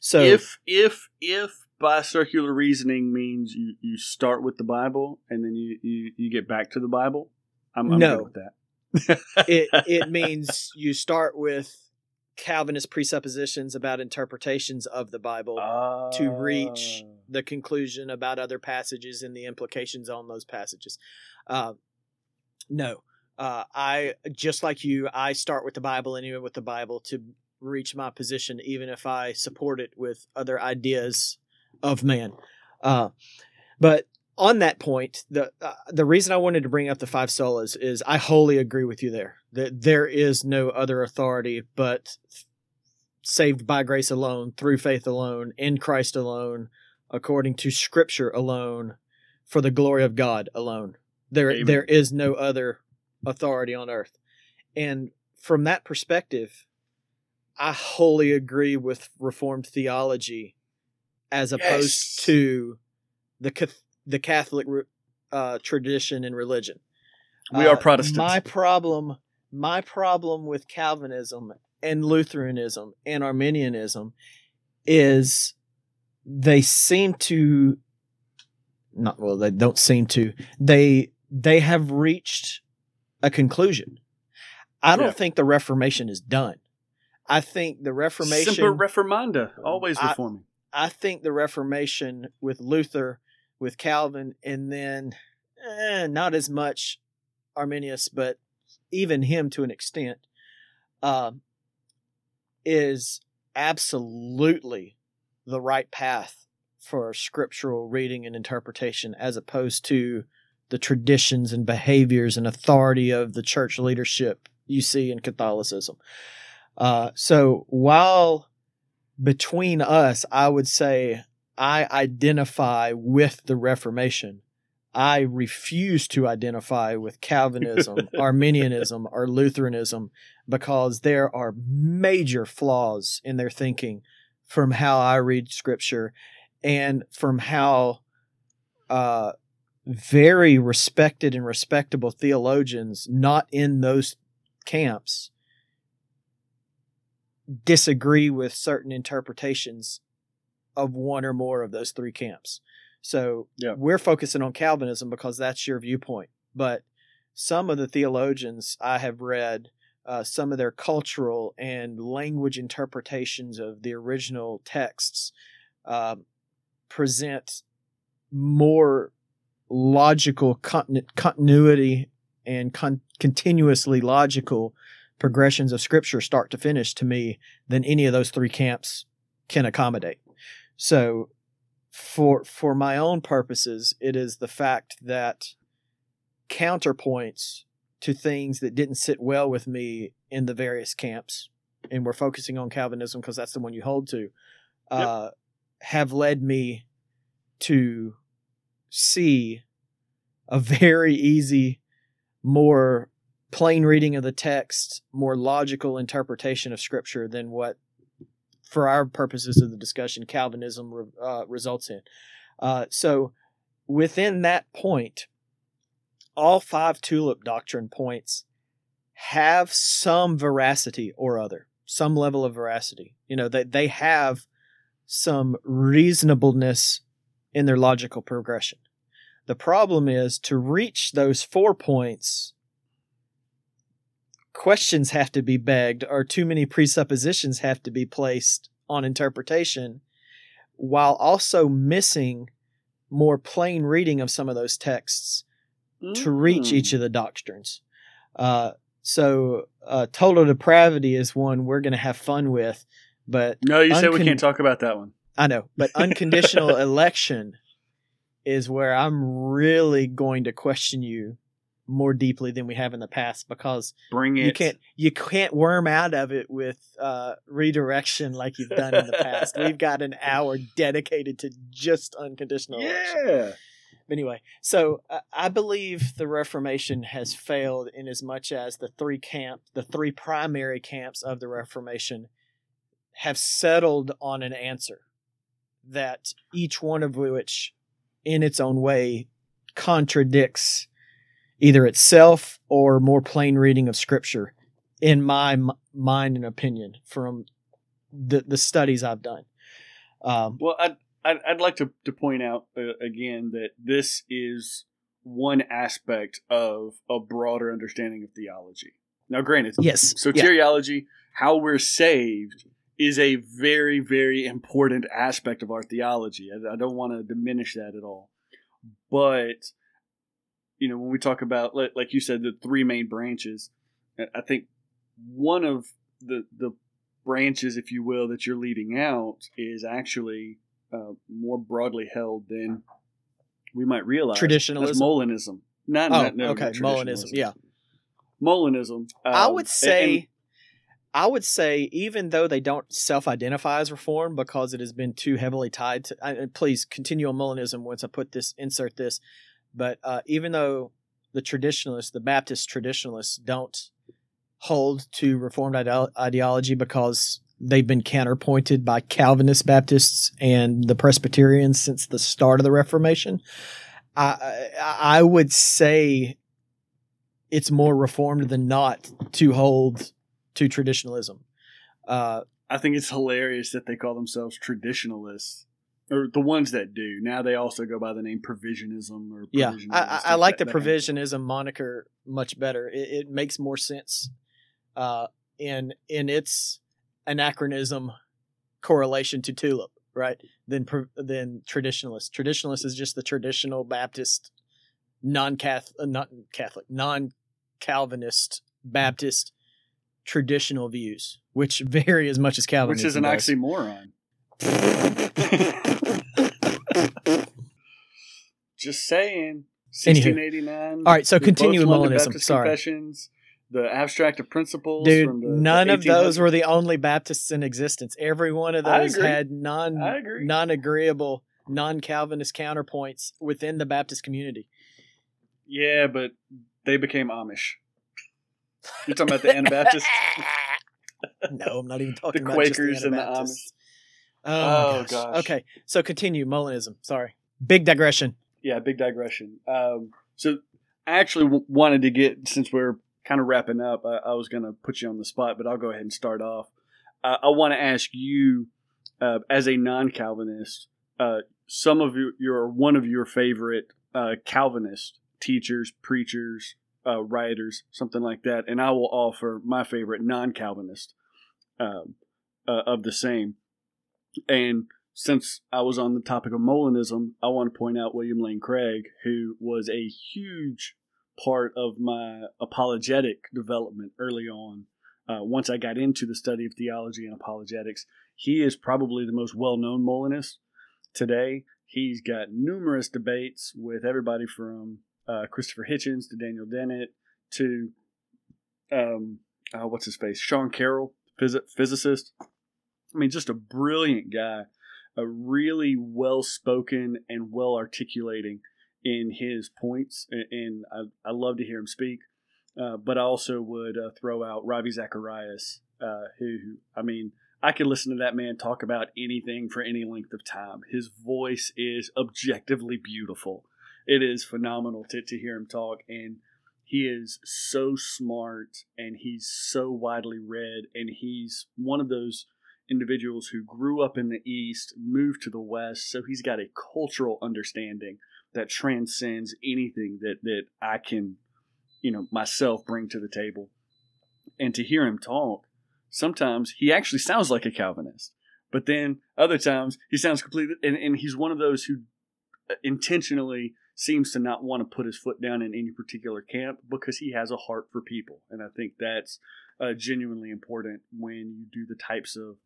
So if if if by circular reasoning means you, you start with the Bible and then you, you, you get back to the Bible, I'm, I'm No. good with that. It it means you start with Calvinist presuppositions about interpretations of the Bible, to reach Ah. the conclusion about other passages and the implications on those passages. Uh, no, uh, I just like you. I start with the Bible and even with the Bible to reach my position, even if I support it with other ideas of man. Uh, but on that point, the uh, the reason I wanted to bring up the five solas is I wholly agree with you there. That there is no other authority but saved by grace alone, through faith alone, in Christ alone, according to Scripture alone, for the glory of God alone. There Amen. there is no other authority on earth, and from that perspective, I wholly agree with Reformed theology, as opposed Yes. to the cath- the Catholic uh, tradition and religion. we are Uh, Protestants. My problem, my problem with Calvinism and Lutheranism and Arminianism is they seem to not well they don't seem to they they have reached a conclusion. I don't Yeah. think the Reformation is done. I think the Reformation Semper reformanda, always I- reforming. I think the Reformation with Luther, with Calvin, and then eh, not as much Arminius, but even him to an extent, um, is absolutely the right path for scriptural reading and interpretation, as opposed to the traditions and behaviors and authority of the church leadership you see in Catholicism. Uh, so while between us, I would say I identify with the Reformation. I refuse to identify with Calvinism, Arminianism, or Lutheranism because there are major flaws in their thinking from how I read scripture and from how uh, very respected and respectable theologians not in those camps disagree with certain interpretations of one or more of those three camps. So Yeah. we're focusing on Calvinism because that's your viewpoint. But some of the theologians I have read, uh, some of their cultural and language interpretations of the original texts uh, present more logical continu- continuity and con- continuously logical progressions of scripture start to finish to me than any of those three camps can accommodate. So for for my own purposes, it is the fact that counterpoints to things that didn't sit well with me in the various camps, and we're focusing on Calvinism because that's the one you hold to, uh, have led me to see a very easy, more plain reading of the text, more logical interpretation of Scripture than what, for our purposes of the discussion, Calvinism re- uh, results in. Uh, so, within that point, all five tulip doctrine points have some veracity or other, some level of veracity. You know, they, they have some reasonableness in their logical progression. The problem is to reach those four points, questions have to be begged, or too many presuppositions have to be placed on interpretation, while also missing more plain reading of some of those texts to reach Mm. each of the doctrines. Uh, so, uh, total depravity is one we're going to have fun with, but No, you said we can't talk about that one. I know, but unconditional election is where I'm really going to question you more deeply than we have in the past because Bring it. you can't you can't worm out of it with uh, redirection like you've done in the past. We've got an hour dedicated to just unconditional election. Yeah. Anyway, so uh, I believe the Reformation has failed in as much as the three camp, the three primary camps of the Reformation, have settled on an answer that each one of which in its own way contradicts either itself or more plain reading of scripture in my m- mind and opinion from the the studies I've done. Um, Well, I'd, I'd, I'd like to, to point out uh, again that this is one aspect of a broader understanding of theology. Now, granted, yes. yeah. soteriology, how we're saved, is a very, very important aspect of our theology. I, I don't want to diminish that at all. But, you know, when we talk about, like, like you said, the three main branches, I- I think one of the, the branches, if you will, that you're leaving out is actually uh, more broadly held than we might realize. Traditionalism? That's Molinism. Not, Oh, not no, okay, Molinism, yeah. Molinism. I um, would say, and- I would say, even though they don't self-identify as reform because it has been too heavily tied to. I, please continue on Molinism once I put this, insert this. But uh, even though the traditionalists, the Baptist traditionalists, don't hold to Reformed ide- ideology because they've been counterpointed by Calvinist Baptists and the Presbyterians since the start of the Reformation. I, I would say it's more reformed than not to hold to traditionalism. Uh, I think it's hilarious that they call themselves traditionalists, or the ones that do. Now they also go by the name provisionism or provisionism yeah, I, I, I like that- the that kind of provisionism moniker much better. It, it makes more sense uh, in in its anachronism correlation to tulip, right? Than than traditionalist. Traditionalist is just the traditional Baptist, non Catholic, not Catholic, non Calvinist Baptist traditional views, which vary as much as Calvinism. which is an does. oxymoron. Just saying. Anywho. 1689. All right, so the continue with Molinism, Baptist sorry. Confessions, the abstract of principles. Dude, from the, the none of those were the only Baptists in existence. Every one of those had non non agreeable, non Calvinist counterpoints within the Baptist community. Yeah, but they became Amish. You're talking about the Anabaptists? no, I'm not even talking The about Quakers the and the Anabaptists. Oh, Oh, gosh. gosh. Okay, so continue Molinism. Sorry, big digression. yeah, big digression. Um, so I actually w- wanted to get since we're kind of wrapping up. I, I was going to put you on the spot, but I'll go ahead and start off. Uh, I want to ask you, uh, as a non-Calvinist, uh, some of your, your one of your favorite uh, Calvinist teachers, preachers, uh, writers, something like that, and I will offer my favorite non-Calvinist um, uh, of the same. And since I was on the topic of Molinism, I want to point out William Lane Craig, who was a huge part of my apologetic development early on. Uh, once I got into the study of theology and apologetics, he is probably the most well known Molinist today. He's got numerous debates with everybody from uh, Christopher Hitchens to Daniel Dennett to um, uh, what's his face, Sean Carroll, phys- physicist. I mean, just a brilliant guy, a really well spoken and well articulating in his points, and, I, I love to hear him speak. Uh, but I also would uh, throw out Ravi Zacharias, uh, who, I mean, I could listen to that man talk about anything for any length of time. His voice is objectively beautiful. It is phenomenal to, to hear him talk, and he is so smart and he's so widely read, and he's one of those individuals who grew up in the East, moved to the West, so he's got a cultural understanding that transcends anything that, that I can, you know, myself bring to the table. And to hear him talk, sometimes he actually sounds like a Calvinist, but then other times he sounds completely, and, and he's one of those who uh, intentionally seems to not want to put his foot down in any particular camp because he has a heart for people. And I think that's uh, genuinely important when you do the types of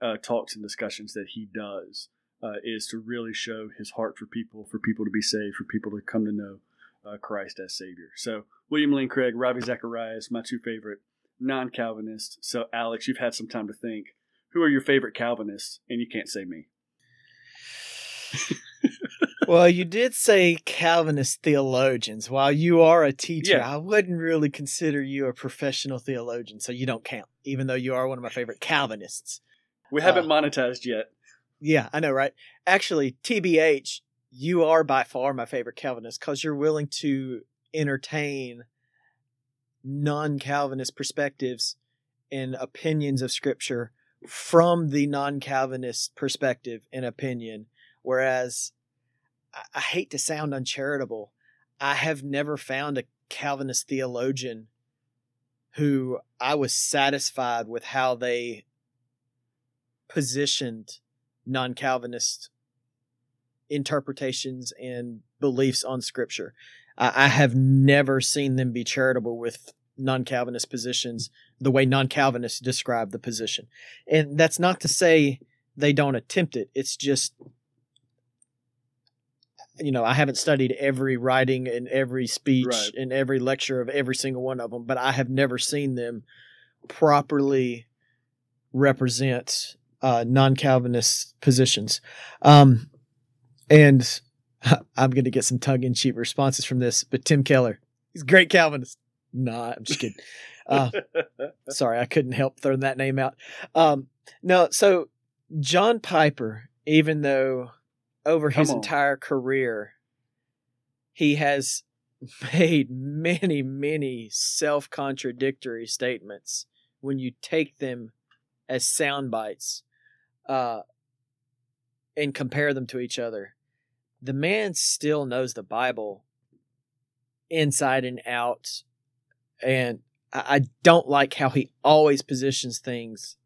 uh, talks and discussions that he does, uh, is to really show his heart for people, for people to be saved, for people to come to know uh, Christ as Savior. So, William Lane Craig, Ravi Zacharias, my two favorite non Calvinists. So, Alex, you've had some time to think. Who are your favorite Calvinists? And you can't say me. well, you did say Calvinist theologians. While you are a teacher, Yeah. I wouldn't really consider you a professional theologian, so you don't count, even though you are one of my favorite Calvinists. We haven't Uh, monetized yet. Yeah, I know, right? Actually, TBH, you are by far my favorite Calvinist because you're willing to entertain non Calvinist perspectives and opinions of Scripture from the non Calvinist perspective and opinion. Whereas I, hate to sound uncharitable, I have never found a Calvinist theologian who I was satisfied with how they positioned non Calvinist interpretations and beliefs on Scripture. I, I have never seen them be charitable with non Calvinist positions the way non Calvinists describe the position. And that's not to say they don't attempt it, it's just you know, I haven't studied every writing and every speech Right. and every lecture of every single one of them, but I have never seen them properly represent uh, non-Calvinist positions. Um, and I'm going to get some tongue-in-cheek responses from this, but Tim Keller, he's a great Calvinist. Nah, I'm just kidding. Uh, sorry, I couldn't help throwing that name out. Um, no, so John Piper, even though over his on. entire career, he has made many, many self contradictory statements when you take them as sound bites uh, and compare them to each other. The man still knows the Bible inside and out. And I don't like how he always positions things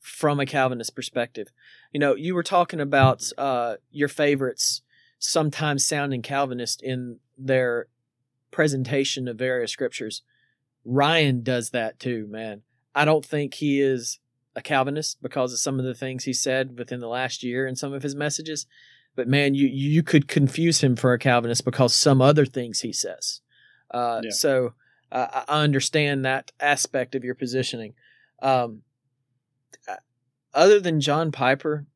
from a Calvinist perspective. You know, you were talking about uh, your favorites sometimes sounding Calvinist in their presentation of various scriptures. Ryan does that too, man. I don't think he is a Calvinist because of some of the things he said within the last year and some of his messages. But man, you you could confuse him for a Calvinist because some other things he says. Uh, Yeah. So uh, I understand that aspect of your positioning. Um, other than John Piper,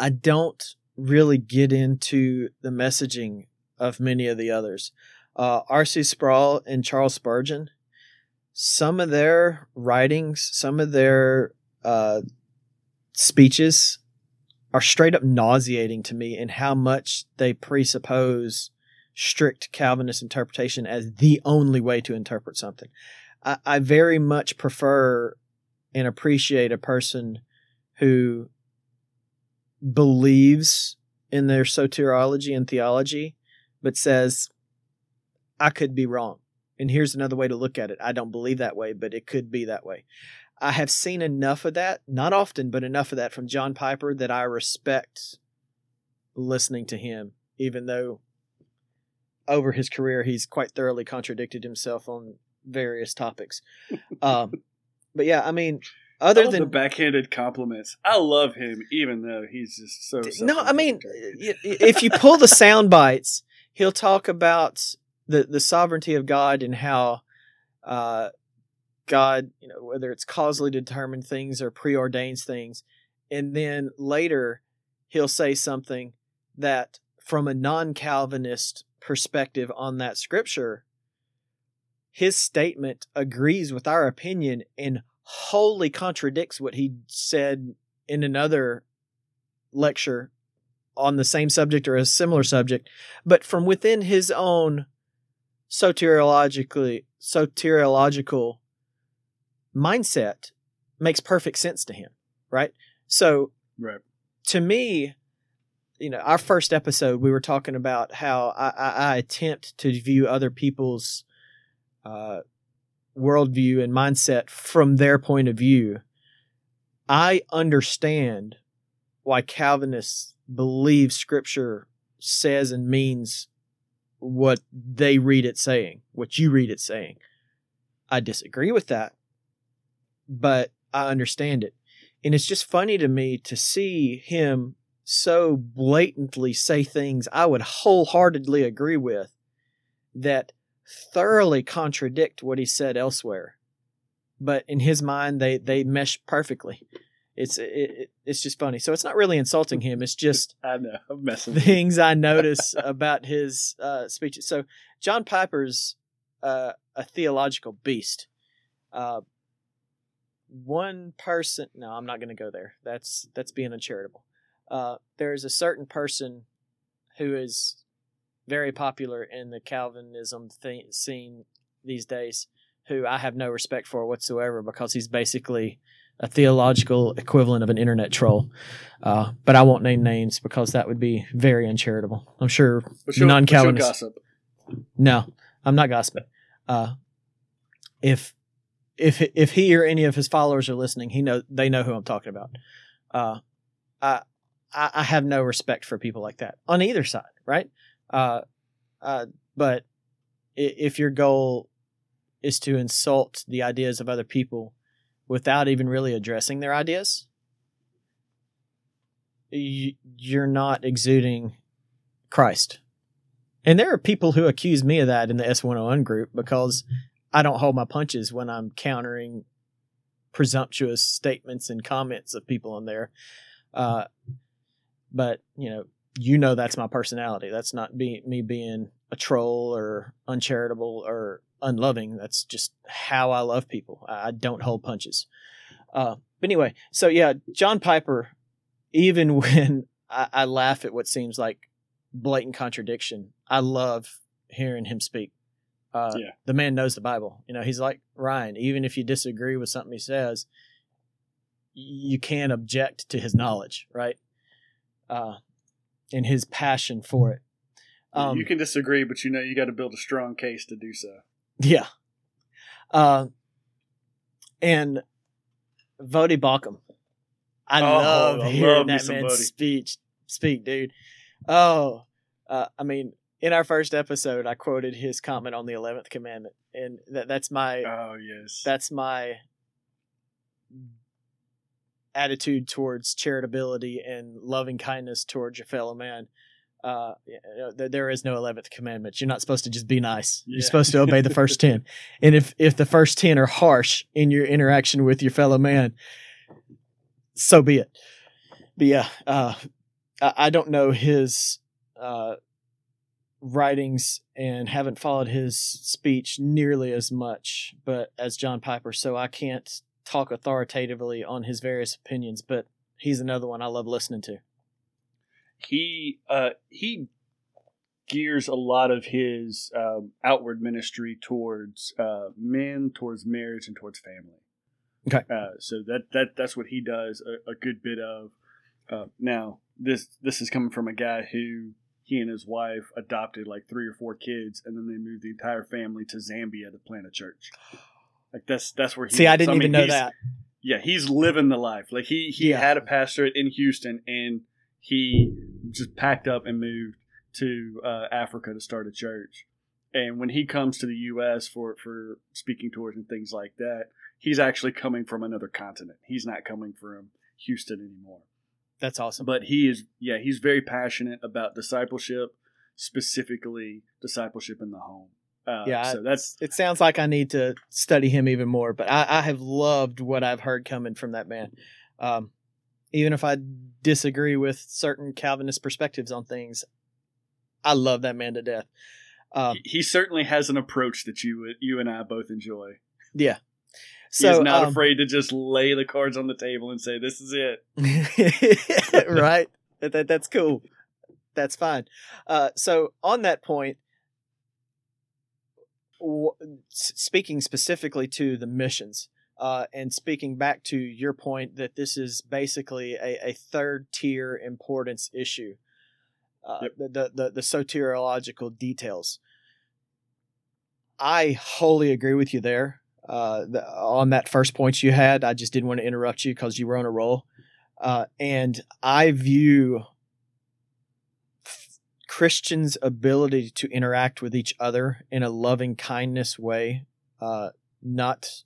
I don't really get into the messaging of many of the others. Uh, R.C. Sproul and Charles Spurgeon, some of their writings, some of their uh, speeches are straight up nauseating to me in how much they presuppose strict Calvinist interpretation as the only way to interpret something. I, I very much prefer and appreciate a person who believes in their soteriology and theology, but says, I could be wrong. And here's another way to look at it. I don't believe that way, but it could be that way. I have seen enough of that, not often, but enough of that from John Piper that I respect listening to him, even though over his career he's quite thoroughly contradicted himself on various topics. um, but yeah, I mean, other than the backhanded compliments. I love him, even though he's just so. no, I mean, if you pull the sound bites, he'll talk about the the sovereignty of God and how uh, God, you know, whether it's causally determined things or preordains things, and then later he'll say something that, from a non-Calvinist perspective on that scripture, his statement agrees with our opinion and wholly contradicts what he said in another lecture on the same subject or a similar subject, but from within his own soteriologically soteriological mindset makes perfect sense to him, right? So right. to me, you know, our first episode, we were talking about how I, I, I attempt to view other people's uh, worldview and mindset from their point of view. I understand why Calvinists believe Scripture says and means what they read it saying, what you read it saying. I disagree with that, but I understand it. And it's just funny to me to see him so blatantly say things I would wholeheartedly agree with that thoroughly contradict what he said elsewhere. But in his mind, they they mesh perfectly. It's it, it, it's just funny. So it's not really insulting him. It's just I know. I'm messing things I notice about his uh, speeches. So John Piper's uh, a theological beast. Uh, one person. No, I'm not going to go there. That's that's being uncharitable. Uh, there is a certain person who is very popular in the Calvinism th- scene these days, who I have no respect for whatsoever because he's basically a theological equivalent of an internet troll. Uh, but I won't name names because that would be very uncharitable. I'm sure But she'll- but she'll non-Calvinists. No, I'm not gossiping. Uh, if if if he or any of his followers are listening, he know they know who I'm talking about. Uh, I I I have no respect for people like that on either side, right? Uh, uh, but if your goal is to insult the ideas of other people without even really addressing their ideas, you, you're not exuding Christ. And there are people who accuse me of that in the S101 group because I don't hold my punches when I'm countering presumptuous statements and comments of people on there. Uh, but, you know, you know that's my personality. That's not be, me being a troll or uncharitable or unloving. That's just how I love people. I, don't hold punches. Uh, but anyway, so yeah, John Piper, even when I, I laugh at what seems like blatant contradiction, I love hearing him speak. Uh, Yeah. The man knows the Bible. You know, he's like Ryan. Even if you disagree with something he says, you can't object to his knowledge, right? Uh, and his passion for it. Um, you can disagree, but you know you got to build a strong case to do so. Yeah. Uh, and Voddie Baucham. I Oh, love I hearing love that man's Voddie. speech speak, dude. Oh, uh, I mean, in our first episode, I quoted his comment on the eleventh commandment, and that, that's my Oh yes, that's my attitude towards charitability and loving kindness towards your fellow man. Uh, you know, there- is no eleventh commandment. You're not supposed to just be nice. Yeah. You're supposed to obey the first ten. And if if the first ten are harsh in your interaction with your fellow man, so be it. But yeah, uh, I, I don't know his uh, writings and haven't followed his speech nearly as much, but as John Piper, so I can't talk authoritatively on his various opinions. But he's another one I love listening to. he uh, he gears a lot of his um, outward ministry towards uh, men, towards marriage, and towards family. Okay. Uh, so that that that's what he does a, a good bit of. Uh, now this this is coming from a guy who he and his wife adopted like three or four kids, and then they moved the entire family to Zambia to plant a church. Like that's that's where he. See, I didn't mean, even know that. yeah, he's living the life. Like he he Yeah. had a pastorate in Houston, and he just packed up and moved to uh, Africa to start a church. And when he comes to the U.S. for for speaking tours and things like that, he's actually coming from another continent. He's not coming from Houston anymore. That's awesome. But he is, yeah, he's very passionate about discipleship, specifically discipleship in the home. Uh, Yeah, so that's it sounds like I need to study him even more. But I, I have loved what I've heard coming from that man. Um, even if I disagree with certain Calvinist perspectives on things, I love that man to death. Um, he, he certainly has an approach that you you and I both enjoy. yeah. He's So not um, afraid to just lay the cards on the table and say, "This is it." right. That, that that's cool. That's fine. Uh, so on that point, w- speaking specifically to the missions, uh, and speaking back to your point that this is basically a, a third tier importance issue, uh, Yep. the, the the the soteriological details. I wholly agree with you there. Uh, the, on that first point you had, I just didn't want to interrupt you because you were on a roll. Uh, and I view Christians' ability to interact with each other in a loving kindness way, uh, not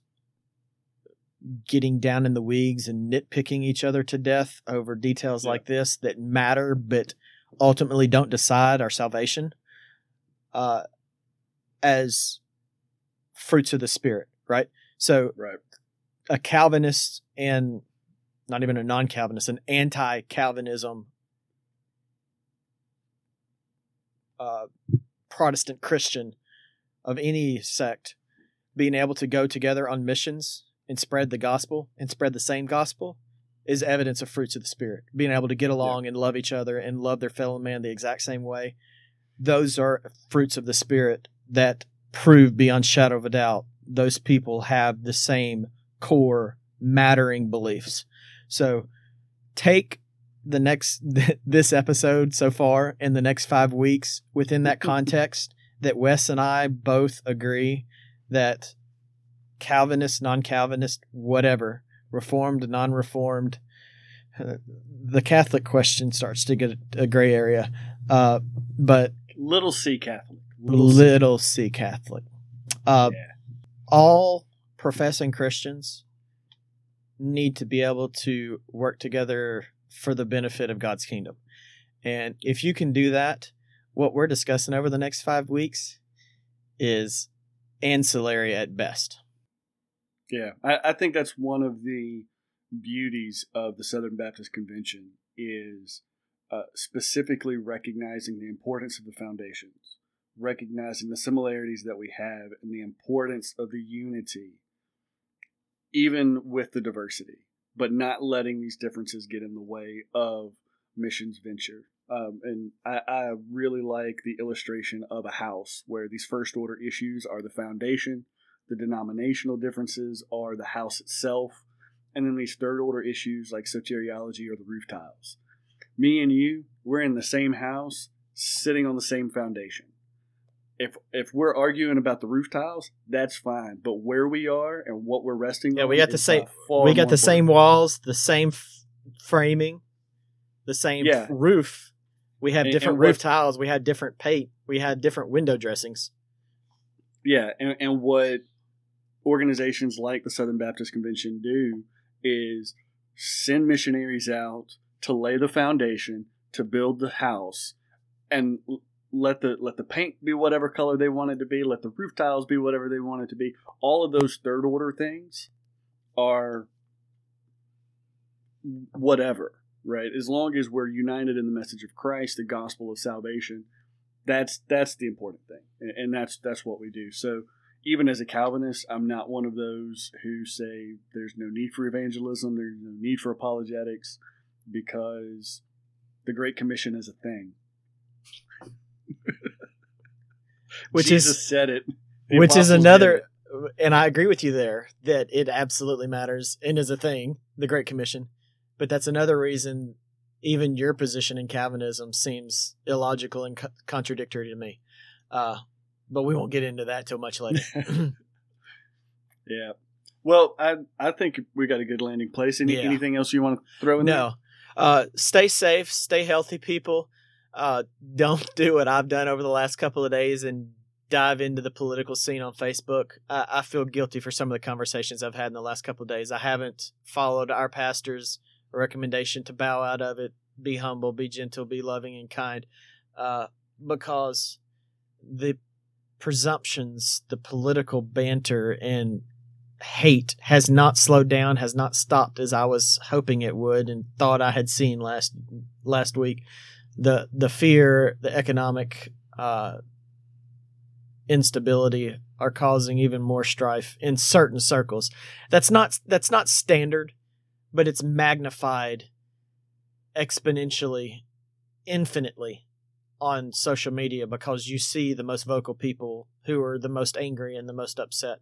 getting down in the weeds and nitpicking each other to death over details Yeah. like this that matter but ultimately don't decide our salvation, uh, as fruits of the Spirit, right? So Right. a Calvinist and not even a non-Calvinist, an anti-Calvinism uh, Protestant Christian of any sect being able to go together on missions and spread the gospel and spread the same gospel is evidence of fruits of the spirit. Being able to get along and love each other and love their fellow man the exact same way. Those are fruits of the spirit that prove beyond shadow of a doubt those people have the same core mattering beliefs. So take the next this episode so far and the next 5 weeks within that context that Wes and I both agree that Calvinist, non-Calvinist, whatever, reformed, non-reformed, uh, the Catholic question starts to get a gray area. Uh, but little C Catholic, little, C. C Catholic. Uh, Yeah. All professing Christians need to be able to work together for the benefit of God's kingdom. And if you can do that, what we're discussing over the next five weeks is ancillary at best. Yeah, I, I think that's one of the beauties of the Southern Baptist Convention is uh, specifically recognizing the importance of the foundations, recognizing the similarities that we have, and the importance of the unity, even with the diversity, but not letting these differences get in the way of missions venture. Um, and I, I really like the illustration of a house where these first order issues are the foundation, the denominational differences are the house itself, and then these third order issues like soteriology or the roof tiles. Me and you, we're in the same house, sitting on the same foundation. If if we're arguing about the roof tiles, that's fine. But where we are and what we're resting Yeah, on, we got the same- we got the same walls, the same f- framing, the same Yeah. f- roof. We have And- different and roof tiles. We had different paint. We had different window dressings. Yeah, and, and what organizations like the Southern Baptist Convention do is send missionaries out to lay the foundation, to build the house, and let the let the paint be whatever color they want it to be, let the roof tiles be whatever they want it to be. All of those third order things are whatever, right? As long as we're united in the message of Christ, the gospel of salvation, that's that's the important thing, and, and that's that's what we do. So even as a Calvinist, I'm not one of those who say there's no need for evangelism, there's no need for apologetics, because the Great Commission is a thing. Which Jesus is said it. The which is apostles did another and I agree with you there that it absolutely matters and is a thing, the Great Commission. But that's another reason even your position in Calvinism seems illogical and co- contradictory to me. Uh, but we won't get into that till much later. Yeah. Well, I I think we got a good landing place. Any, Yeah. Anything else you want to throw in there? no. Uh, stay safe, stay healthy, people. Uh, don't do what I've done over the last couple of days and dive into the political scene on Facebook. I, I feel guilty for some of the conversations I've had in the last couple of days. I haven't followed our pastor's recommendation to bow out of it, be humble, be gentle, be loving and kind, uh, because the presumptions, the political banter, and hate has not slowed down, has not stopped as I was hoping it would and thought I had seen last last week. The the fear, the economic uh, instability are causing even more strife in certain circles. That's not that's not standard, but it's magnified exponentially, infinitely on social media because you see the most vocal people who are the most angry and the most upset.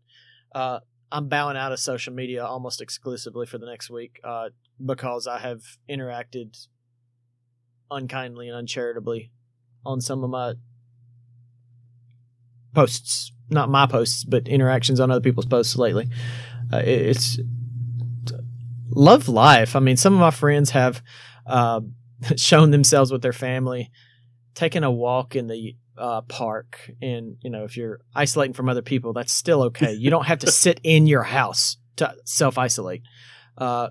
Uh, I'm bowing out of social media almost exclusively for the next week uh, because I have interacted unkindly and uncharitably on some of my posts. Not my posts, but interactions on other people's posts lately. Uh, it- it's love life. I mean, some of my friends have uh, shown themselves with their family taking a walk in the uh, park and you know if you're isolating from other people that's still okay you don't have to sit in your house to self-isolate uh,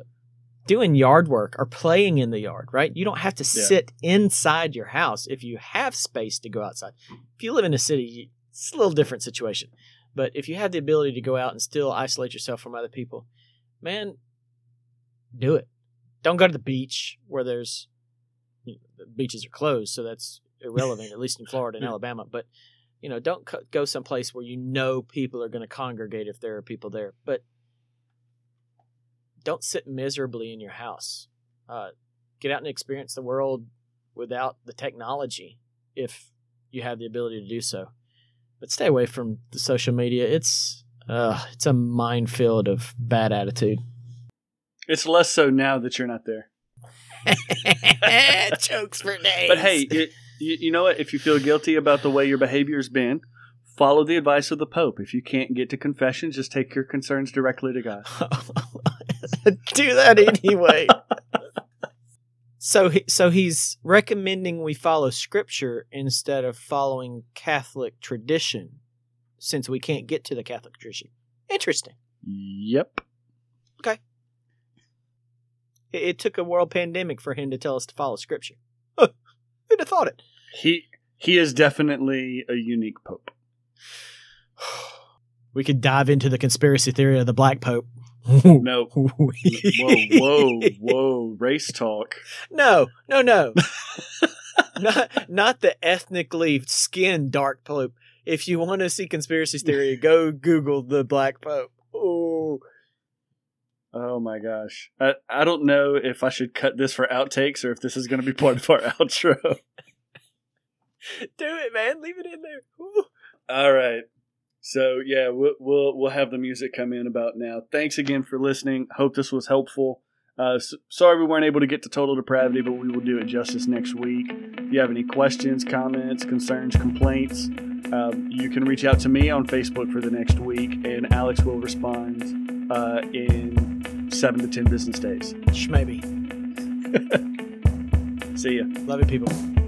doing yard work or playing in the yard right you don't have to Yeah. sit inside your house if you have space to go outside if you live in a city it's a little different situation but if you have the ability to go out and still isolate yourself from other people man do it don't go to the beach where there's you know, the beaches are closed so that's irrelevant, at least in Florida and Alabama. But you know, don't co- go someplace where you know people are going to congregate if there are people there. But don't sit miserably in your house. Uh, get out and experience the world without the technology if you have the ability to do so. But stay away from the social media. It's uh, it's a minefield of bad attitude. It's less so now that you're not there. Jokes for days. But hey, you, you, you know what? If you feel guilty about the way your behavior's been, follow the advice of the Pope. If you can't get to confession, just take your concerns directly to God. do that anyway. so, he, so he's recommending we follow Scripture instead of following Catholic tradition, since we can't get to the Catholic tradition. Interesting. Yep. It, it took a world pandemic for him to tell us to follow Scripture. Huh, who'd have thought it? He he is definitely a unique Pope. We could dive into the conspiracy theory of the Black Pope. No. Whoa, whoa, whoa. Race talk. No, no, no. not not the ethnically skinned dark pope. If you want to see conspiracy theory, go Google the Black Pope. Oh, Oh my gosh. I, I don't know if I should cut this for outtakes or if this is going to be part of our outro. do it, man. Leave it in there. Ooh. All right. So yeah, we'll, we'll we'll have the music come in about now. Thanks again for listening. Hope this was helpful. Uh, s sorry we weren't able to get to total depravity, but we will do it justice next week. If you have any questions, comments, concerns, complaints, um, you can reach out to me on Facebook for the next week, and Alex will respond uh, in seven to ten business days. Maybe. See ya. Love it, people.